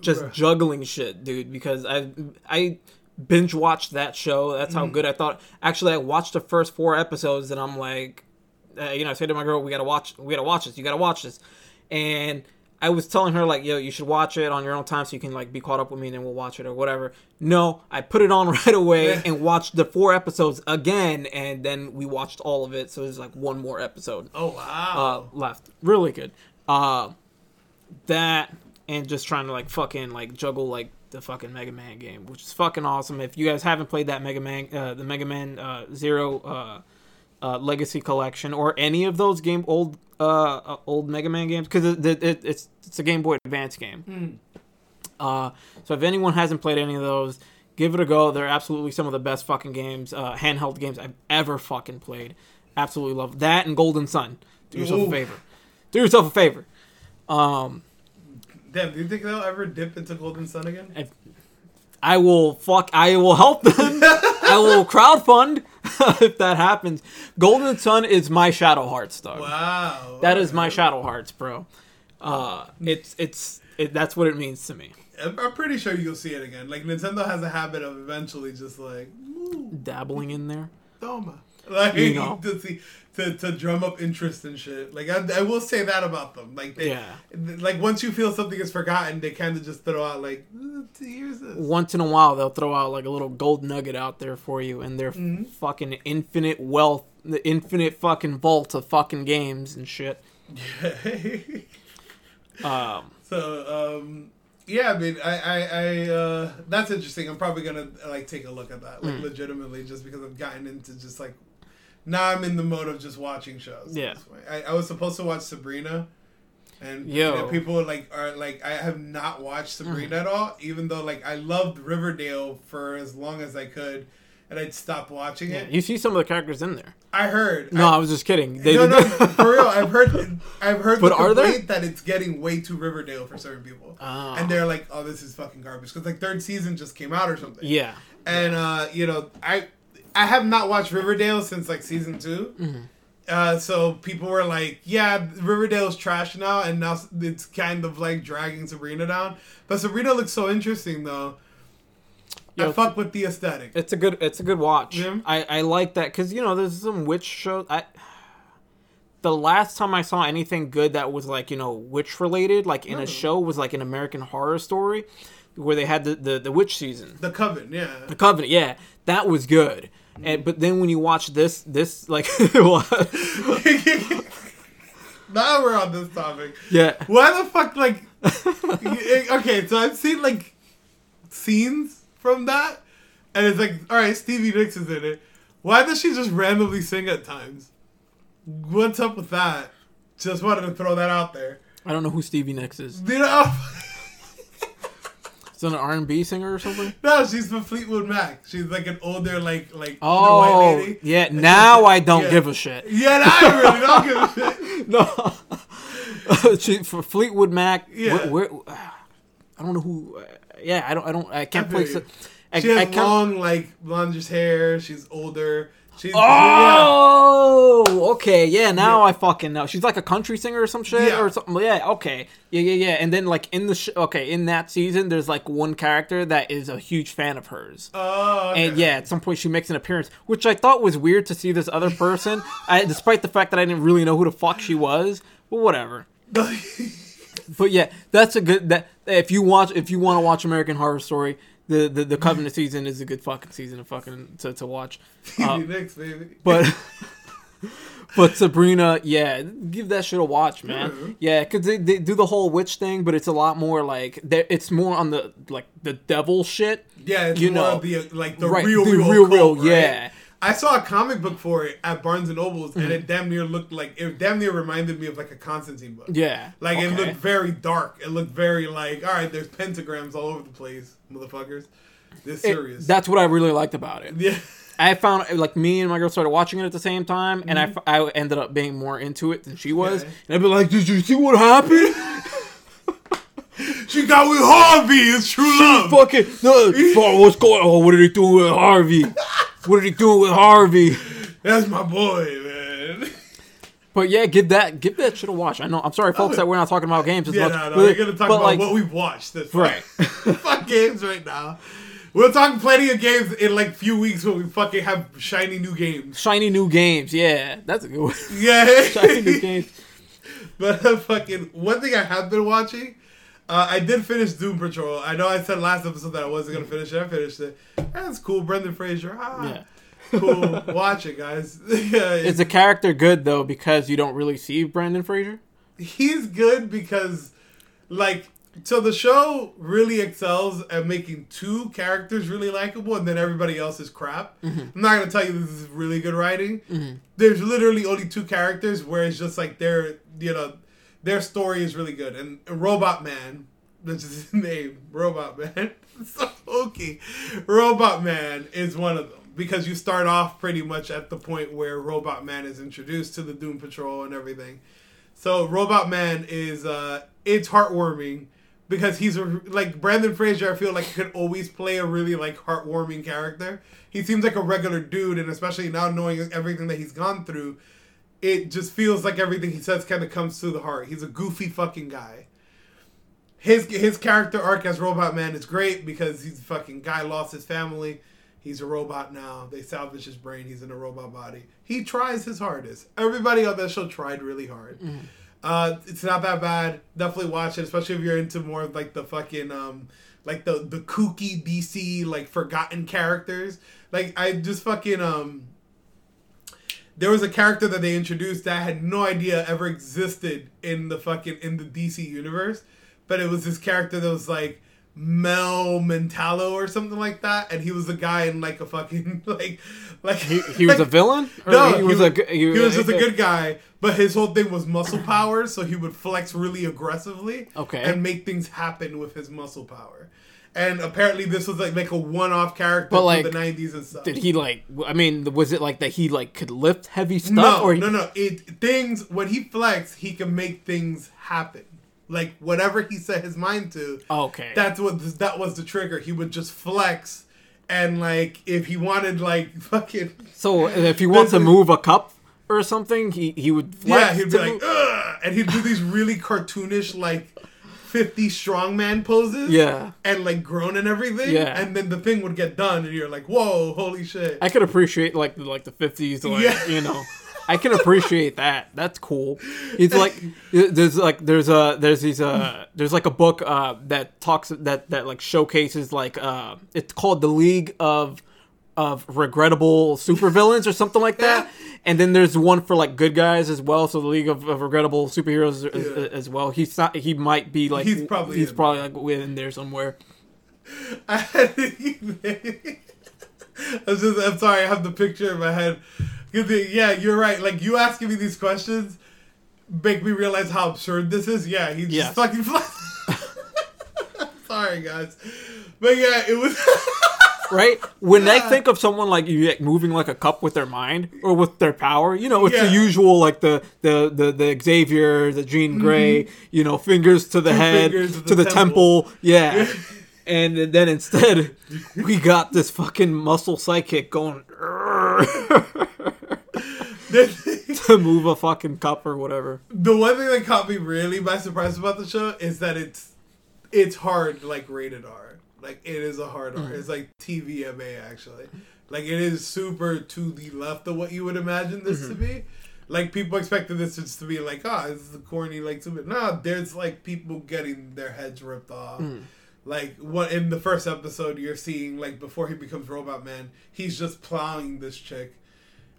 just Bruh. juggling shit, dude. Because I I binge watched that show. That's how good I thought. Actually, I watched the first four episodes, and I'm like, uh, you know, I said to my girl, "We gotta watch. We gotta watch this. You gotta watch this." And I was telling her like, "Yo, you should watch it on your own time, so you can like be caught up with me, and then we'll watch it or whatever." No, I put it on right away and watched the four episodes again, and then we watched all of it. So there's like one more episode Oh uh, wow. left. Really good. Uh, that and just trying to like fucking like juggle like the fucking Mega Man game, which is fucking awesome. If you guys haven't played that Mega Man, uh, the Mega Man uh, Zero uh, uh, Legacy Collection or any of those game old uh, uh, old Mega Man games, because it, it, it, it's it's a Game Boy Advance game. Uh, so if anyone hasn't played any of those, give it a go. They're absolutely some of the best fucking games, uh, handheld games I've ever fucking played. Absolutely love that and Golden Sun. Do yourself Ooh. a favor. Do yourself a favor. Um, Damn, do you think they'll ever dip into Golden Sun again? I will fuck. I will help them. I will crowdfund if that happens. Golden Sun is my Shadow Hearts, dog. Wow. That is my Shadow Hearts, bro. Uh, it's it's it, that's what it means to me. I'm pretty sure you'll see it again. Like Nintendo has a habit of eventually just like, ooh, Dabbling in there. Toma. Like You know. to see to, to drum up interest and shit. Like I, I will say that about them. Like they, Yeah. like once you feel something is forgotten, they kind of just throw out like, "Uh, here's this. once in a while they'll throw out like a little gold nugget out there for you and their fucking infinite wealth the infinite fucking vault of fucking games and shit. Um, so um, yeah, I mean, I, I, I uh, that's interesting. I'm probably gonna like take a look at that, like legitimately, just because I've gotten into just like now I'm in the mode of just watching shows. Yeah. I, I was supposed to watch Sabrina, and Yo. you know, people like are like I have not watched Sabrina at all, even though like I loved Riverdale for as long as I could, and I'd stop watching yeah, it. you see some of the characters in there. I heard. No, I, I was just kidding. They, no, no, for real. I've heard, I've heard But the are there? that it's getting way too Riverdale for certain people, Oh. and they're like, "Oh, this is fucking garbage," because like third season just came out or something. yeah. And uh, you know, I I have not watched Riverdale since like season 2 Mm-hmm. Uh, so people were like, "Yeah, Riverdale's trash now," and now it's kind of like dragging Sabrina down. But Sabrina looks so interesting though. I fuck with the aesthetic. It's a good. It's a good watch. Yeah. I I like that because you know there's some witch shows. I the last time I saw anything good that was like you know witch related, like in a show, was like an American Horror Story, where they had the the, the witch season, The Coven, yeah. the Covenant. Yeah, that was good. And but then when you watch this this like now we're on this topic. yeah Why the fuck, like, okay, so I've seen, like, scenes from that, and it's like, alright, Stevie Nicks is in it. Why does she just randomly sing at times? What's up with that? Just wanted to throw that out there. I don't know who Stevie Nicks is. You know? Is an R and B singer or something? no, she's from Fleetwood Mac. She's like an older, like, like, older Oh white lady. yeah. Now I don't Yeah. give a shit. Yeah, no, I really don't give a shit. No, she, for Fleetwood Mac. Yeah. Where, where, I don't know who. Uh, yeah, I don't. I don't. I can't I place it. I, She has I long, like, blondish hair. She's older. She's, Oh, okay. Yeah, now I fucking know. She's like a country singer or some shit Yeah. or something. Yeah, okay. Yeah, yeah, yeah. And then like in the sh- okay, in that season there's like one character that is a huge fan of hers. Oh, okay. And yeah, at some point she makes an appearance, which I thought was weird to see this other person, I, despite the fact that I didn't really know who the fuck she was. But whatever. But yeah, that's a good. That if you watch, if you want to watch American Horror Story, the the, the Covenant season is a good fucking season to fucking to, to watch. Uh, Nicks, baby. but but Sabrina, yeah, give that shit a watch, man. Yeah, because they, they do the whole witch thing, but it's a lot more like it's more on the like the devil shit. Yeah, it's you more know, the like the right, real, the real, real, cult, real, right? yeah. I saw a comic book for it at Barnes and Nobles, Mm-hmm. and it damn near looked like it. Damn near reminded me of like a Constantine book. Yeah, Like it looked very dark. It looked very like, all right, there's pentagrams all over the place, motherfuckers. This It- serious. that's what I really liked about it. yeah. I found like me and my girl started watching it at the same time, and I, I ended up being more into it than she was. Mm-hmm. And I'd be like, "Did you see what happened? She got with Harvey. It's true love. Fucking no, what's going? on? what are they doing with Harvey? What are they doing with Harvey?" That's my boy. But yeah, give that give that shit a watch. I know. I'm sorry, folks, that we're not talking about games as Yeah, much. no, no. We're gonna talk about like, what we've watched. This Right. Fuck games right now. We'll talk plenty of games in like few weeks when we fucking have shiny new games. shiny new games. Yeah, that's a good one. Yeah. shiny new games. But uh, fucking one thing I have been watching, uh, I did finish Doom Patrol. I know I said last episode that I wasn't gonna finish it. I finished it. That's cool. Brendan Fraser. Ah, Yeah. Cool. Watch it, guys. yeah, Is the character good though because you don't really see Brendan Fraser? he's good because, like, so the show really excels at making two characters really likable, and then everybody else is crap. Mm-hmm. I'm not gonna tell you this is really good writing. Mm-hmm. There's literally only two characters where it's just like their, you know, their story is really good, and Robot Man, which is his name, Robot Man. so okay, Robot Man is one of them because you start off pretty much at the point where Robot Man is introduced to the Doom Patrol and everything. So Robot Man is uh it's heartwarming because he's a like Brendan Fraser I feel like could always play a really like heartwarming character. He seems like a regular dude and especially now knowing everything that he's gone through, it just feels like everything he says kind of comes to the heart. He's a goofy fucking guy. His his character arc as Robot Man is great because he's a fucking guy lost his family. He's a robot now. They salvage his brain. He's in a robot body. He tries his hardest. Everybody on that show tried really hard. Uh, it's not that bad. Definitely watch it, especially if you're into more of like the fucking um, like the the kooky DC like forgotten characters. Like I just fucking um, there was a character that they introduced that I had no idea ever existed in the fucking in the DC universe, but it was this character that was like Mel Mentallo or something like that, and he was a guy in like a fucking like like He, he was a villain. Or no, he was a g- he was just a good guy, but his whole thing was muscle power, so he would flex really aggressively, Okay. and make things happen with his muscle power. And apparently, this was like like a one-off character But, like, the '90s and stuff. Did he like? I mean, was it like that? He like could lift heavy stuff, No, or he, no, no. It things when he flex, he can make things happen. Like whatever he set his mind to, Okay. that's what that was the trigger. He would just flex, and like if he wanted like fucking So if he wants to move a cup or something, he he would flex yeah, he'd be like Ugh! and he'd do these really cartoonish like fifty strongman poses. yeah. And like groan and everything, Yeah. and then the thing would get done, and you're like, "Whoa, holy shit!" I could appreciate like the, like the fifties, like Yeah. you know. I can appreciate that. That's cool. He's like, there's like, there's a, there's these, uh, there's like a book, uh, that talks that that like showcases like, uh, it's called the League of of Regrettable Supervillains or something like that. And then there's one for like good guys as well. So the League of, of Regrettable Superheroes as, Yeah. as well. He's not. He might be like. He's probably He's in probably like within there somewhere. I was just, I'm sorry, I have the picture in my head. Yeah, you're right. Like you asking me these questions make me realize how absurd this is. Yeah, he just Yes. fucking. sorry, guys, but yeah, it was. right? When I Yeah. think of someone like you like, moving like a cup with their mind or with their power, you know, it's Yeah. the usual like the the the, the Xavier, the Jean Grey, you know, fingers to the Mm-hmm. Two head, to the the, temple. temple. yeah. And then instead, we got this fucking muscle psychic going to move a fucking cup or whatever. the one thing that caught me really by surprise about the show is that it's it's hard like rated R. Like it is a hard R. Mm-hmm. It's like TVMA actually. Like it is super to the left of what you would imagine this to mm-hmm. be. Like people expected this just to be like, ah, this is corny like super. No, there's like people getting their heads ripped off. Mm. Like what in the first episode you're seeing like before he becomes Robot Man, he's just plowing this chick.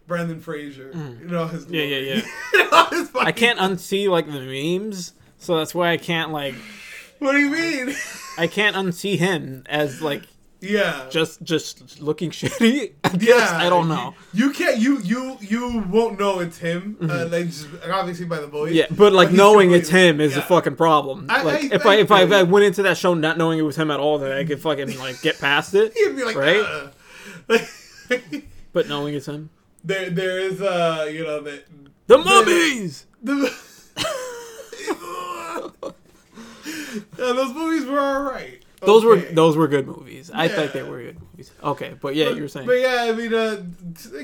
Brendan Fraser, mm. you know his Yeah, yeah, yeah. You know, his I can't unsee like the memes, so that's why I can't like What do you mean? I can't unsee him as like yeah. just just looking shitty. I guess. yeah, I don't know. You, you can't. You you you won't know it's him. Uh, like just, obviously by the voice. Mm-hmm. Yeah, but like he's knowing it's him is yeah. a fucking problem. I- like I- if I, if I if I went into that show not knowing it was him at all, then I could fucking like get past it. He'd be like, Right? Like, But knowing it's him, there there is uh you know that the mummies. the. yeah, those movies were alright. Those were those were good movies. I Yeah. think they were good movies. Okay, but yeah, you were saying. But yeah, I mean, uh,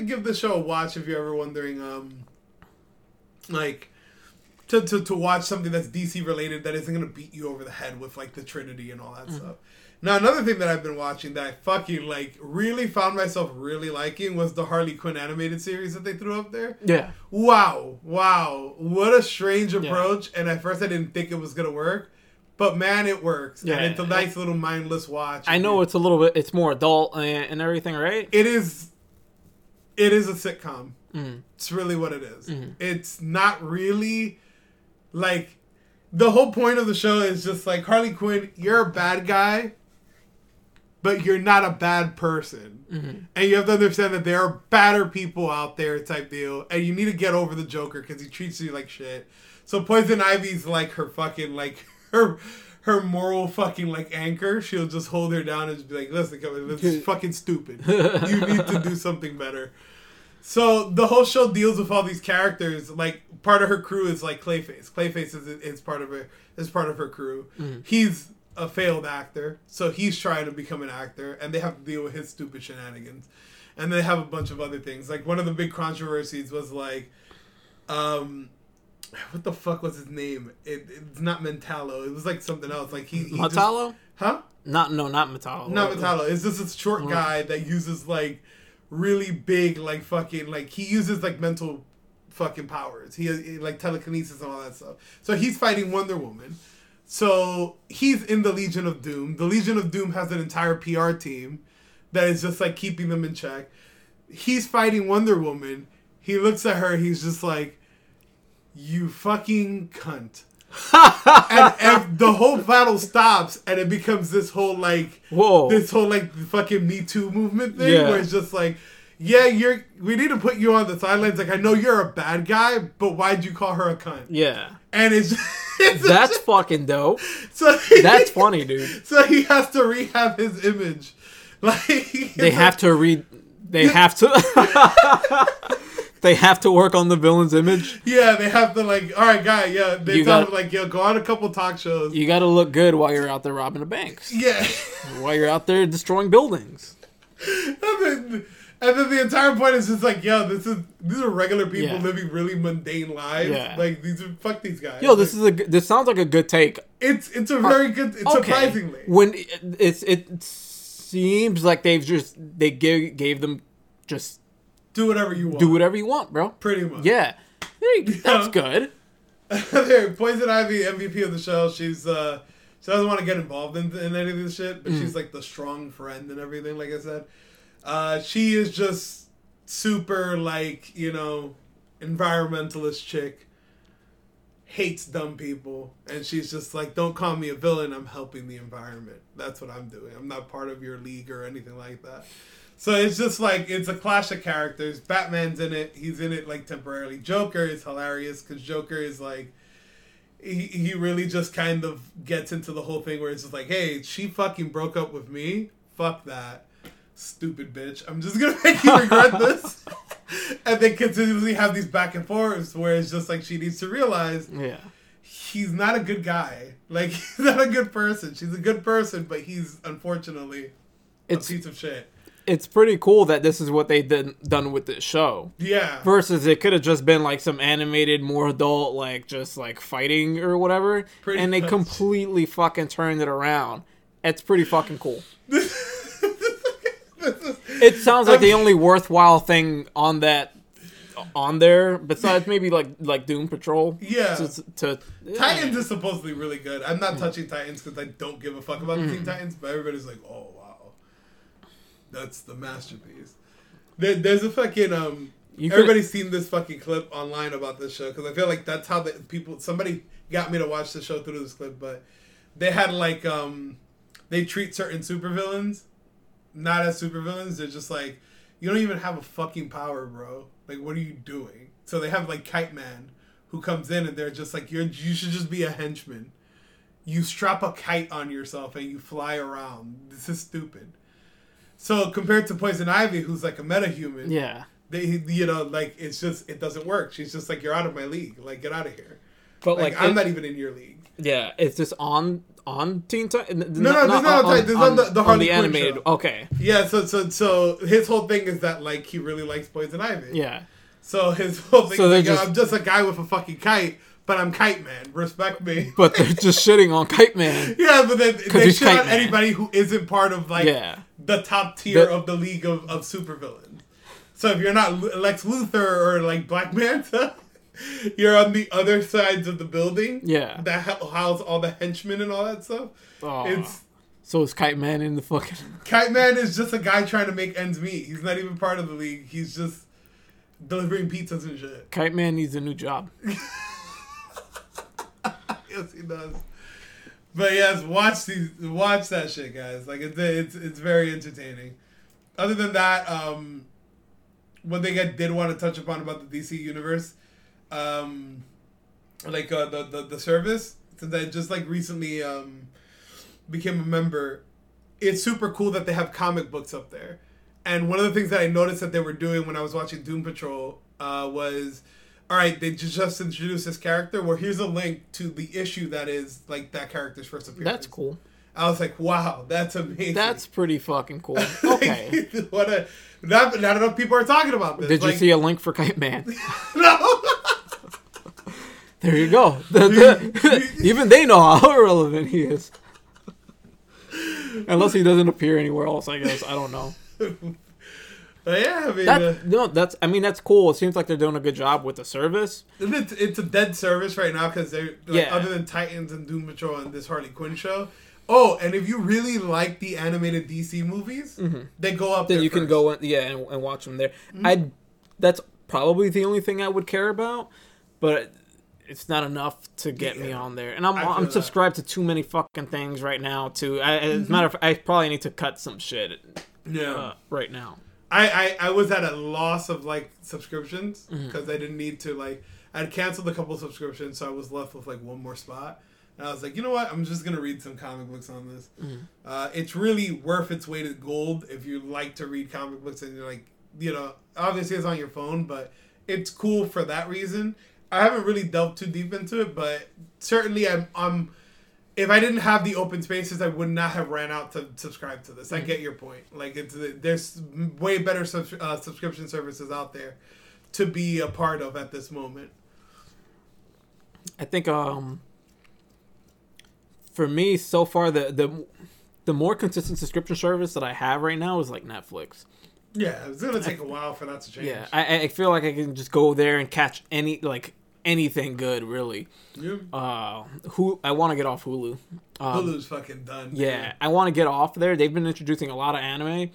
give the show a watch if you're ever wondering, um, like, to, to, to watch something that's DC related that isn't gonna beat you over the head with like the Trinity and all that Mm-hmm. stuff. Now, another thing that I've been watching that I fucking like really found myself really liking was the Harley Quinn animated series that they threw up there. yeah, Wow, wow, what a strange Yeah. approach! And at first, I didn't think it was gonna work. But man, it works. Yeah. And it's a nice little mindless watch. I know it's a little bit. It's more adult and, and everything, right? it is it is a sitcom Mm. it's really what it is. Mhm. it's not really like the whole point of the show is just like harley quinn you're a bad guy but you're not a bad person Mhm. and you have to understand that there are badder people out there type deal and you need to get over the joker because he treats you like shit so poison ivy's like her fucking like her her moral fucking like anchor she'll just hold her down and just be like listen come on, this is fucking stupid you need to do something better so the whole show deals with all these characters. Like part of her crew is like Clayface. Clayface is, is part of her is part of her crew. He's a failed actor, so he's trying to become an actor, and they have to deal with his stupid shenanigans. And they have a bunch of other things. Like one of the big controversies was like, um, what the fuck was his name? It, it's not Mentallo. It was like something else. Like he, he just- Metallo? huh? Not no, not Metallo. Not Metallo. It's just this short guy that uses like really big, like fucking, like he uses like mental fucking powers. He, he like telekinesis and all that stuff. So he's fighting Wonder Woman. So he's in the Legion of Doom. The Legion of Doom has an entire PR team that is just like keeping them in check. He's fighting Wonder Woman. he looks at her. He's just like, "You fucking cunt." and, and the whole battle stops, and it becomes this whole like, Whoa. this whole like fucking Me Too movement thing, Yeah. where it's just like, yeah, you're. We need to put you on the sidelines. Like, I know you're a bad guy, but why'd you call her a cunt? yeah. And it's, it's That's fucking dope. so That's funny, dude. so he has to rehab his image. Like They have to read. They have to. They have to work on the villain's image. Yeah, they have to like. All right, guy. Yeah, they You tell got- him like, yo, go on a couple talk shows. You got to look good while you're out there robbing the banks. Yeah, While you're out there destroying buildings. and then and then the entire point is just like, yo, this is these are regular people Yeah. living really mundane lives. Yeah. Like these are fuck these guys. Yo, this Like, is a. good- This sounds like a good take. it's it's a uh, very good. It's Okay. surprisingly. When it, it's it seems like they've just they gave gave them just Do whatever you want. do whatever you want, bro. Pretty much. Yeah. There you go. That's good. there, Poison Ivy, MVP of the show. She's uh, she doesn't want to get involved in, in any of this shit, Mm. but she's like the strong friend and everything. Like I said, uh, she is just super like you know environmentalist chick. Hates dumb people, and she's just like, "Don't call me a villain. I'm helping the environment. That's what I'm doing. I'm not part of your league or anything like that." So it's just like it's a clash of characters. Batman's in it. He's in it like temporarily. Joker is hilarious because Joker is like he, he really just kind of gets into the whole thing where it's just like, hey, she fucking broke up with me. Fuck that. Stupid bitch. I'm just gonna make you regret this. and they continuously have these back and forths where it's just like she needs to realize Yeah. he's not a good guy. Like he's not a good person. She's a good person, but he's unfortunately a It's piece of shit. It's pretty cool that this is what they did done with this show. Yeah. Versus it could have just been like some animated, more adult, like just like fighting or whatever. Pretty and they much. completely fucking turned it around. It's pretty fucking cool. It sounds like the only worthwhile thing on that on there, besides maybe like like Doom Patrol. Yeah. To, to eh. Titans is supposedly really good. I'm not mm. touching Titans because I don't give a fuck about the mm. Teen Titans, but everybody's like, oh wow, that's the masterpiece. There, there's a fucking um. You could- everybody's seen this fucking clip online about this show because I feel like that's how the people. Somebody got me to watch the show through this clip, but they had like um, they treat certain supervillains not as supervillains. They're just like, you don't even have a fucking power, bro. Like, what are you doing? So they have like Kite Man, who comes in and they're just like, you're you should just be a henchman. You strap a kite on yourself and you fly around. This is stupid. So compared to Poison Ivy, who's like a metahuman, yeah. they you know like it's just it doesn't work. She's just like you're out of my league. Like get out of here. But Like, like, I'm it- not even in your league. yeah, it's just on on Teen Titans. No, no, this is not on Titan- this is on the- the Harley Quinn animated. show. Okay, Yeah. So so so his whole thing is that like he really likes Poison Ivy. yeah, So his whole thing So is like, oh, just- I'm just a guy with a fucking kite, but I'm Kite Man. Respect me. but they're just shitting on Kite Man. yeah, but they, they shit on anybody who isn't part of like Yeah. the top tier The- of the league of, of supervillains. So if you're not Lex Luthor or like Black Manta, you're on the other sides of the building. Yeah. That hou- house all the henchmen and all that stuff. Aw. It's So is Kite Man in the fucking? Kite Man is just a guy trying to make ends meet. He's not even part of the league. He's just delivering pizzas and shit. Kite Man needs a new job. Yes, he does. But yes, watch these, watch that shit, guys. Like it's it's it's very entertaining. Other than that, um, one thing I did want to touch upon about the DC universe, um, like uh, the, the the service, since I just like recently um became a member, it's super cool that they have comic books up there. And one of the things that I noticed that they were doing when I was watching Doom Patrol uh, was, all right, they ju- just introduced this character. Well, here's a link to the issue that is like that character's first appearance. That's cool. I was like, wow, that's amazing. That's pretty fucking cool. Okay. what a not, not enough people are talking about this. Did you see a link for Kite Man? No. There you go. Even they know how irrelevant he is. Unless he doesn't appear anywhere else, I guess. I don't know. But yeah, I mean, That uh, no, that's. I mean, that's cool. It seems like they're doing a good job with the service. it's, it's a dead service right now because they're like, Yeah. other than Titans and Doom Patrol and this Harley Quinn show. Oh, and if you really like the animated DC movies, they go up. Mm-hmm. Then there you can go in, yeah, and, and watch them there. I. That's probably the only thing I would care about, but it's not enough to get me on there. And I'm I'm that. subscribed to too many fucking things right now. To I, as a Mm-hmm. matter of fact, I probably need to cut some shit Yeah. uh, right now. I, I I was at a loss of like subscriptions Mm-hmm. because I didn't need to like I had canceled a couple subscriptions, so I was left with like one more spot. And I was like, you know what? I'm just gonna read some comic books on this. Mm-hmm. Uh, it's really worth its weight in gold if you like to read comic books and you're like, you know, obviously it's on your phone, but it's cool for that reason. I haven't really delved too deep into it, but certainly I'm I'm if I didn't have the open spaces, I would not have ran out to subscribe to this. I get your point. Like it's there's way better subs- uh, subscription services out there to be a part of at this moment. I think um for me so far the the the more consistent subscription service that I have right now is like Netflix. Yeah, it's gonna take a while for that to change. Yeah, I, I feel like I can just go there and catch any like anything good really. Yeah. Uh, who I want to get off Hulu. Um, Hulu's fucking done. Yeah, I want to get off there. They've been introducing a lot of anime,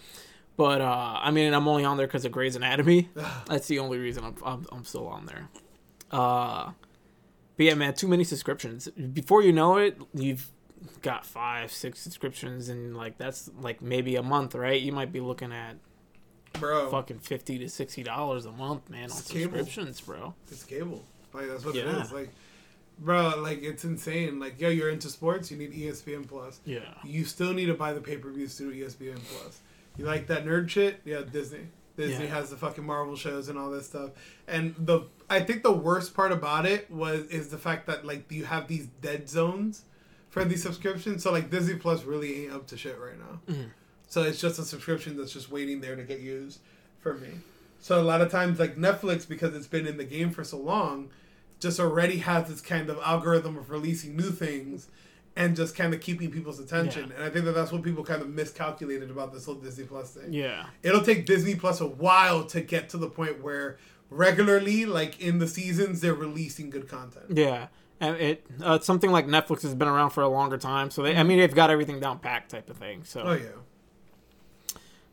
but uh, I mean, I'm only on there because of Grey's Anatomy. That's the only reason I'm, I'm I'm still on there. Uh, but yeah, man, too many subscriptions. Before you know it, you've got five, six subscriptions, and like that's like maybe a month, right? You might be looking at bro. fucking fifty to sixty dollars a month, man, on It's cable. subscriptions, bro. It's cable. Like that's what Yeah. it is. Like, bro, like it's insane. Like, yo, you're into sports, you need ESPN Plus. Yeah, You still need to buy the pay per views through ESPN Plus. You like that nerd shit? Yeah, Disney. Disney Yeah. has the fucking Marvel shows and all this stuff. And the I think the worst part about it was is the fact that like you have these dead zones for these subscriptions. So like Disney Plus really ain't up to shit right now. Mhm. So it's just a subscription that's just waiting there to get used for me. So a lot of times like Netflix because it's been in the game for so long, just already has this kind of algorithm of releasing new things and just kind of keeping people's attention. And I think that that's what people kind of miscalculated about this whole Disney Plus thing. yeah, It'll take Disney Plus a while to get to the point where regularly, like in the seasons, they're releasing good content. yeah. And it uh, it's something like Netflix has been around for a longer time, so they I mean they've got everything down packed type of thing. So Oh yeah.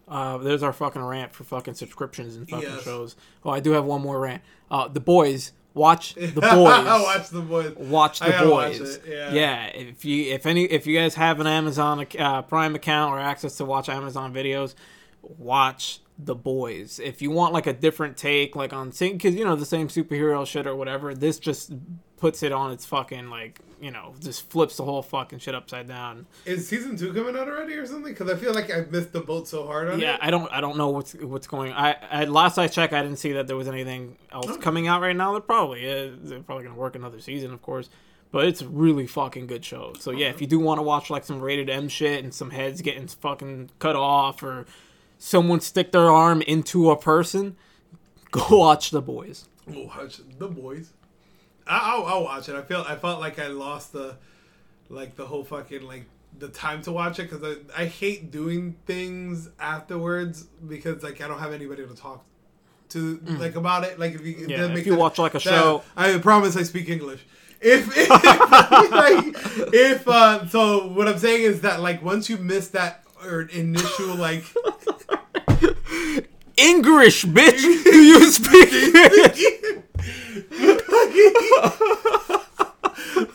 Uh, there's our fucking rant for fucking subscriptions and fucking Yes. shows. Oh, I do have one more rant. Uh, the boys, watch the boys. watch the boys. Watch I the gotta watch boys. it, yeah. if you if any if you guys have an Amazon uh, Prime account or access to watch Amazon videos, watch the boys. If you want like a different take, like on because you know the same superhero shit or whatever, this just puts it on its fucking like you know just flips the whole fucking shit upside down. Is season two coming out already or something? Because I feel like I missed the boat so hard on Yeah, it. Yeah, I don't I don't know what's what's going. I, I last I checked, I didn't see that there was anything else Okay. coming out right now. They're probably is. They're probably gonna work another season, of course. But it's a really fucking good show. So yeah, if uh-huh. you do want to watch like some rated M shit and some heads getting fucking cut off or someone stick their arm into a person, go watch the boys. We'll watch the boys. I, I'll, I'll watch it. I feel I felt like I lost the like the whole fucking like the time to watch it because I, I hate doing things afterwards because like I don't have anybody to talk to like about it. Like if you Mm. Yeah, if you watch like a That- show, I promise I speak English. If if, like, if uh, so, what I'm saying is that like once you miss that or initial like English, bitch. Do you speak?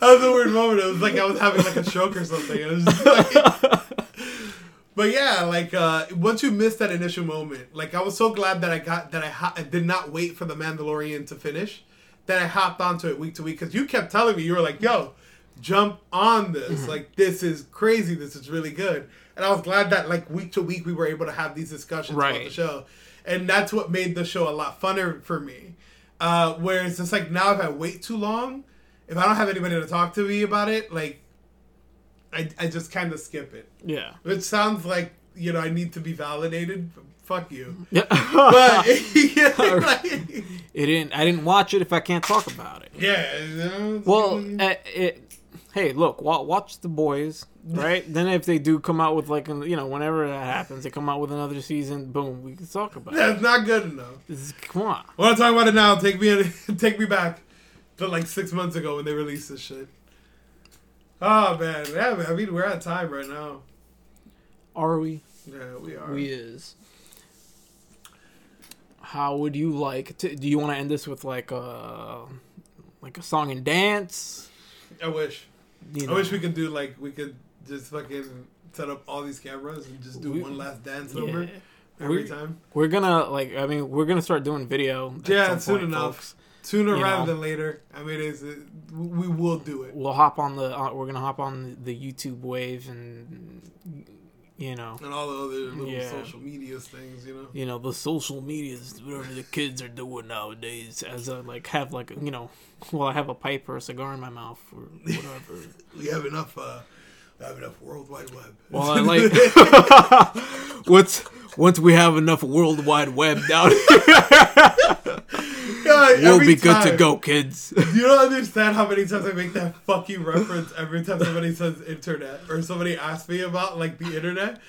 that was a weird moment. It was like I was having like a stroke or something. It was just like, but yeah, like uh, once you miss that initial moment, like I was so glad that I got that I, ha- I did not wait for the Mandalorian to finish, that I hopped onto it week to week because you kept telling me you were like, "Yo, jump on this! Like this is crazy. This is really good." And I was glad that like week to week we were able to have these discussions about the show, and that's what made the show a lot funner for me. Uh, whereas it's like now if I wait too long, if I don't have anybody to talk to me about it, like I, I just kind of skip it. yeah. Which sounds like you know I need to be validated. Fuck you. Yeah. But yeah, like, it didn't. I didn't watch it if I can't talk about it. yeah, you know, it's- Well, uh, it, hey, look, wa- watch the boys, right? then if they do come out with like, an- you know, whenever that happens, they come out with another season. Boom, we can talk about it. that's not good enough. Is, come on. I want to talk about it now. Take me take me back to like six months ago when they released this shit. Oh man, yeah, I mean we're at time right now. Are we? Yeah, we are. We is. how would you like to? Do you want to end this with like a like a song and dance? I wish. You I wish we could do like we could just fucking set up all these cameras and just do We- one last dance Yeah. number every We- time. We're gonna like. I mean, we're gonna start doing video. Yeah, soon point, enough. folks. Sooner You rather know. than later. I mean, it's, it, we will do it. We'll hop on the. Uh, we're gonna hop on the, the YouTube wave and you know. And all the other little Yeah. social media things, you know. you know the social medias whatever the kids are doing nowadays as I like have like you know well I have a pipe or a cigar in my mouth or whatever We have enough. uh we have enough World Wide Web. well I like once once we have enough world wide web down here Yeah, we'll be good to go kids You don't understand how many times I make that fucking reference every time somebody says internet or somebody asks me about like the internet.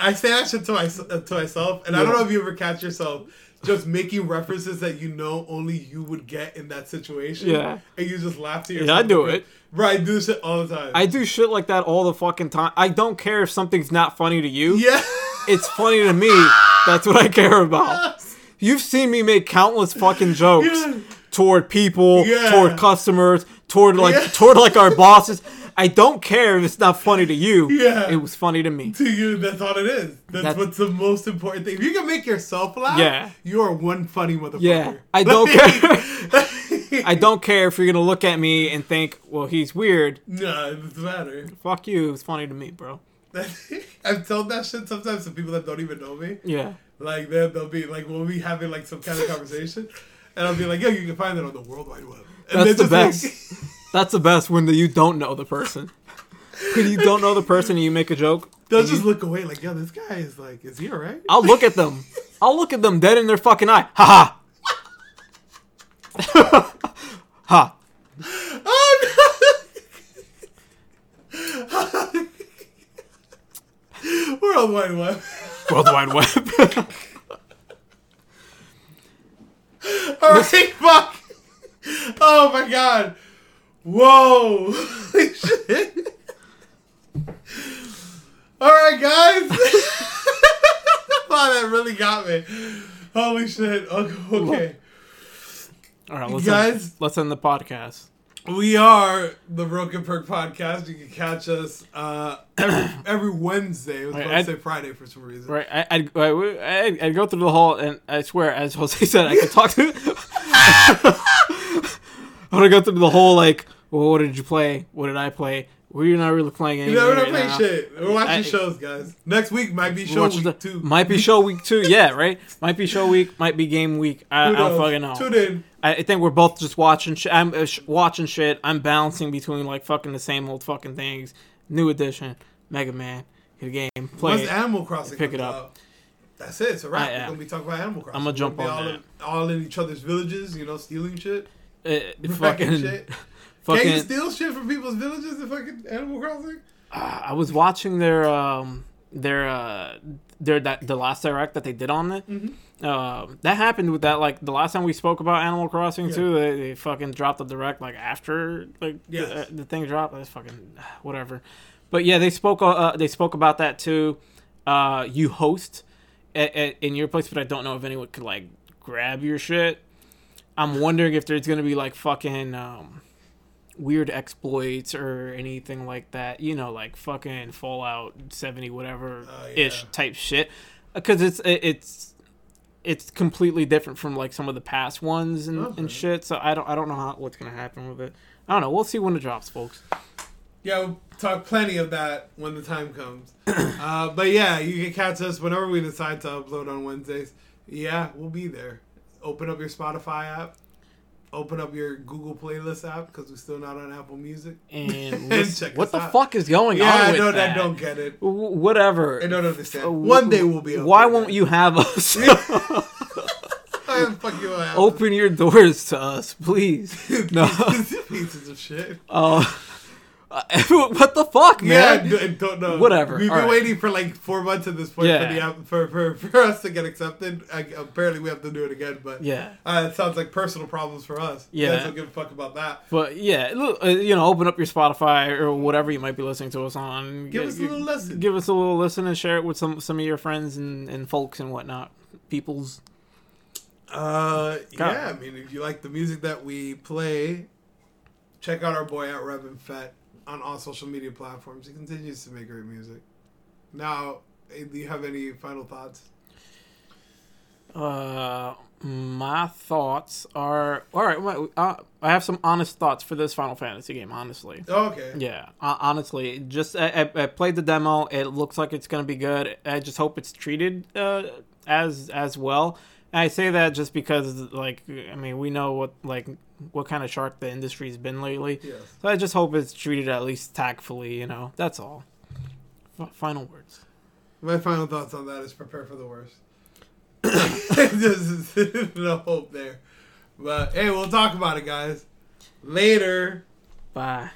I say that shit to, my, to myself, and I don't know if you ever catch yourself just making references that you know only you would get in that situation. Yeah. and you just laugh to Yeah, yourself. I do it. Right, I do shit all the time. I do shit like that all the fucking time I don't care if something's not funny to you yeah. it's funny to me that's what I care about You've seen me make countless fucking jokes Yeah. toward people, Yeah. toward customers, toward like Yeah. toward like our bosses. I don't care if it's not funny to you. Yeah. It was funny to me. to you, that's all it is. That's, That's- what's the most important thing. If you can make yourself laugh, Yeah. you are one funny motherfucker. Yeah. I don't care. I don't care if you're gonna look at me and think, well, he's weird. no, it doesn't matter. Fuck you. it was funny to me, bro. I've told that shit sometimes to people that don't even know me. Yeah. Like they'll, they'll be like, we'll be having like some kind of conversation, and I'll be like, yeah, you can find it on the World Wide Web. And That's the just best. That's the best when the, you don't know the person. When you don't know the person and you make a joke, they'll and you- just look away like, yo, this guy is like, is he alright? I'll look at them. I'll look at them dead in their fucking eye. Ha ha. ha. Oh no! World Wide Web. World Wide Web. Alright, fuck! Oh my god! Whoa! Holy shit! Alright, guys! wow, that really got me. Holy shit. Okay. okay. All right, let's Guys. end, let's end the podcast. We are the Broken Perk Podcast. You can catch us uh, every, every Wednesday. I was Right, about to I'd- say Friday for some reason. Right, I, I'd, I, I'd, I'd go through the whole, and I swear, as Jose said, I could talk to. I want to go through the whole like, well, what did you play? What did I play? We're not really playing anything. We're not right playing now. shit. We're watching I- shows, guys. Next week might be show week the- two. Might be show week two. Yeah, right. Might be show week. Might be game week. I, I don't fucking know. Tune in. I think we're both just watching shit. I'm uh, sh- watching shit. I'm balancing between like fucking the same old fucking things. New edition, Mega Man, a game, play Once it. Animal Crossing Pick it up. out, that's it. It's a wrap. I We're gonna be talking about Animal Crossing. Jump gonna be on all that. In, all in each other's villages, you know, stealing shit. Uh, Wrecking fucking, shit. Can you steal shit from people's villages in fucking Animal Crossing? uh, I was watching their um their uh their that the last direct that they did on it. Mm-hmm. Uh, that happened with that like the last time we spoke about Animal Crossing Yeah. too. They, they fucking dropped the direct like after like Yes. the, uh, the thing dropped. That's fucking whatever. But yeah, they spoke uh, uh, they spoke about that too. Uh, you host at, at, in your place, but I don't know if anyone could like grab your shit. I'm wondering if there's gonna be like fucking um, weird exploits or anything like that. You know, like fucking Fallout 70 whatever Oh, ish yeah. type shit. Because it's it's it's completely different from like some of the past ones and, Okay. and shit. So I don't I don't know how what's gonna happen with it. I don't know. We'll see when it drops, folks. Yeah, we'll talk plenty of that when the time comes. uh, but yeah, you can catch us whenever we decide to upload on Wednesdays. Yeah, we'll be there. Open up your Spotify app. Open up your Google Playlist app because we're still not on Apple Music. And And check what the out. fuck is going Yeah, on I with know that? that. Don't get it. W- whatever. I don't understand. Uh, One day we'll be. Why won't guys. you have us? I fucking you. Open your doors to us, please. No. Pieces of shit. Uh, what the fuck, man? I don't know. Whatever, We've been alright. waiting for like four months at this point Yeah. for the for, for for us to get accepted. I, apparently, we have to do it again, but Yeah. uh, it sounds like personal problems for us. Yeah. guys don't give a fuck about that. But yeah, look, uh, you know, open up your Spotify or whatever you might be listening to us on. Give G- us a little lesson. Give us a little listen and share it with some some of your friends and, and folks and whatnot, peoples. Uh, God. yeah. I mean, if you like the music that we play, check out our boy at Revan Fett on all social media platforms. He continues to make great music. Now, eh, do you have any final thoughts? Uh, my thoughts are all right. well, Uh, I have some honest thoughts for this Final Fantasy game. Honestly, Oh, okay. yeah. Uh, honestly, just I, I, I played the demo. It looks like it's gonna be good. I just hope it's treated uh, as as well. And I say that just because, like, I mean, we know what like what kind of shark the industry's been lately. Yes. So I just hope it's treated at least tactfully. You know, that's all. F- final words. My final thoughts on that is prepare for the worst. There's no hope there. But hey, we'll talk about it, guys. Later. Bye.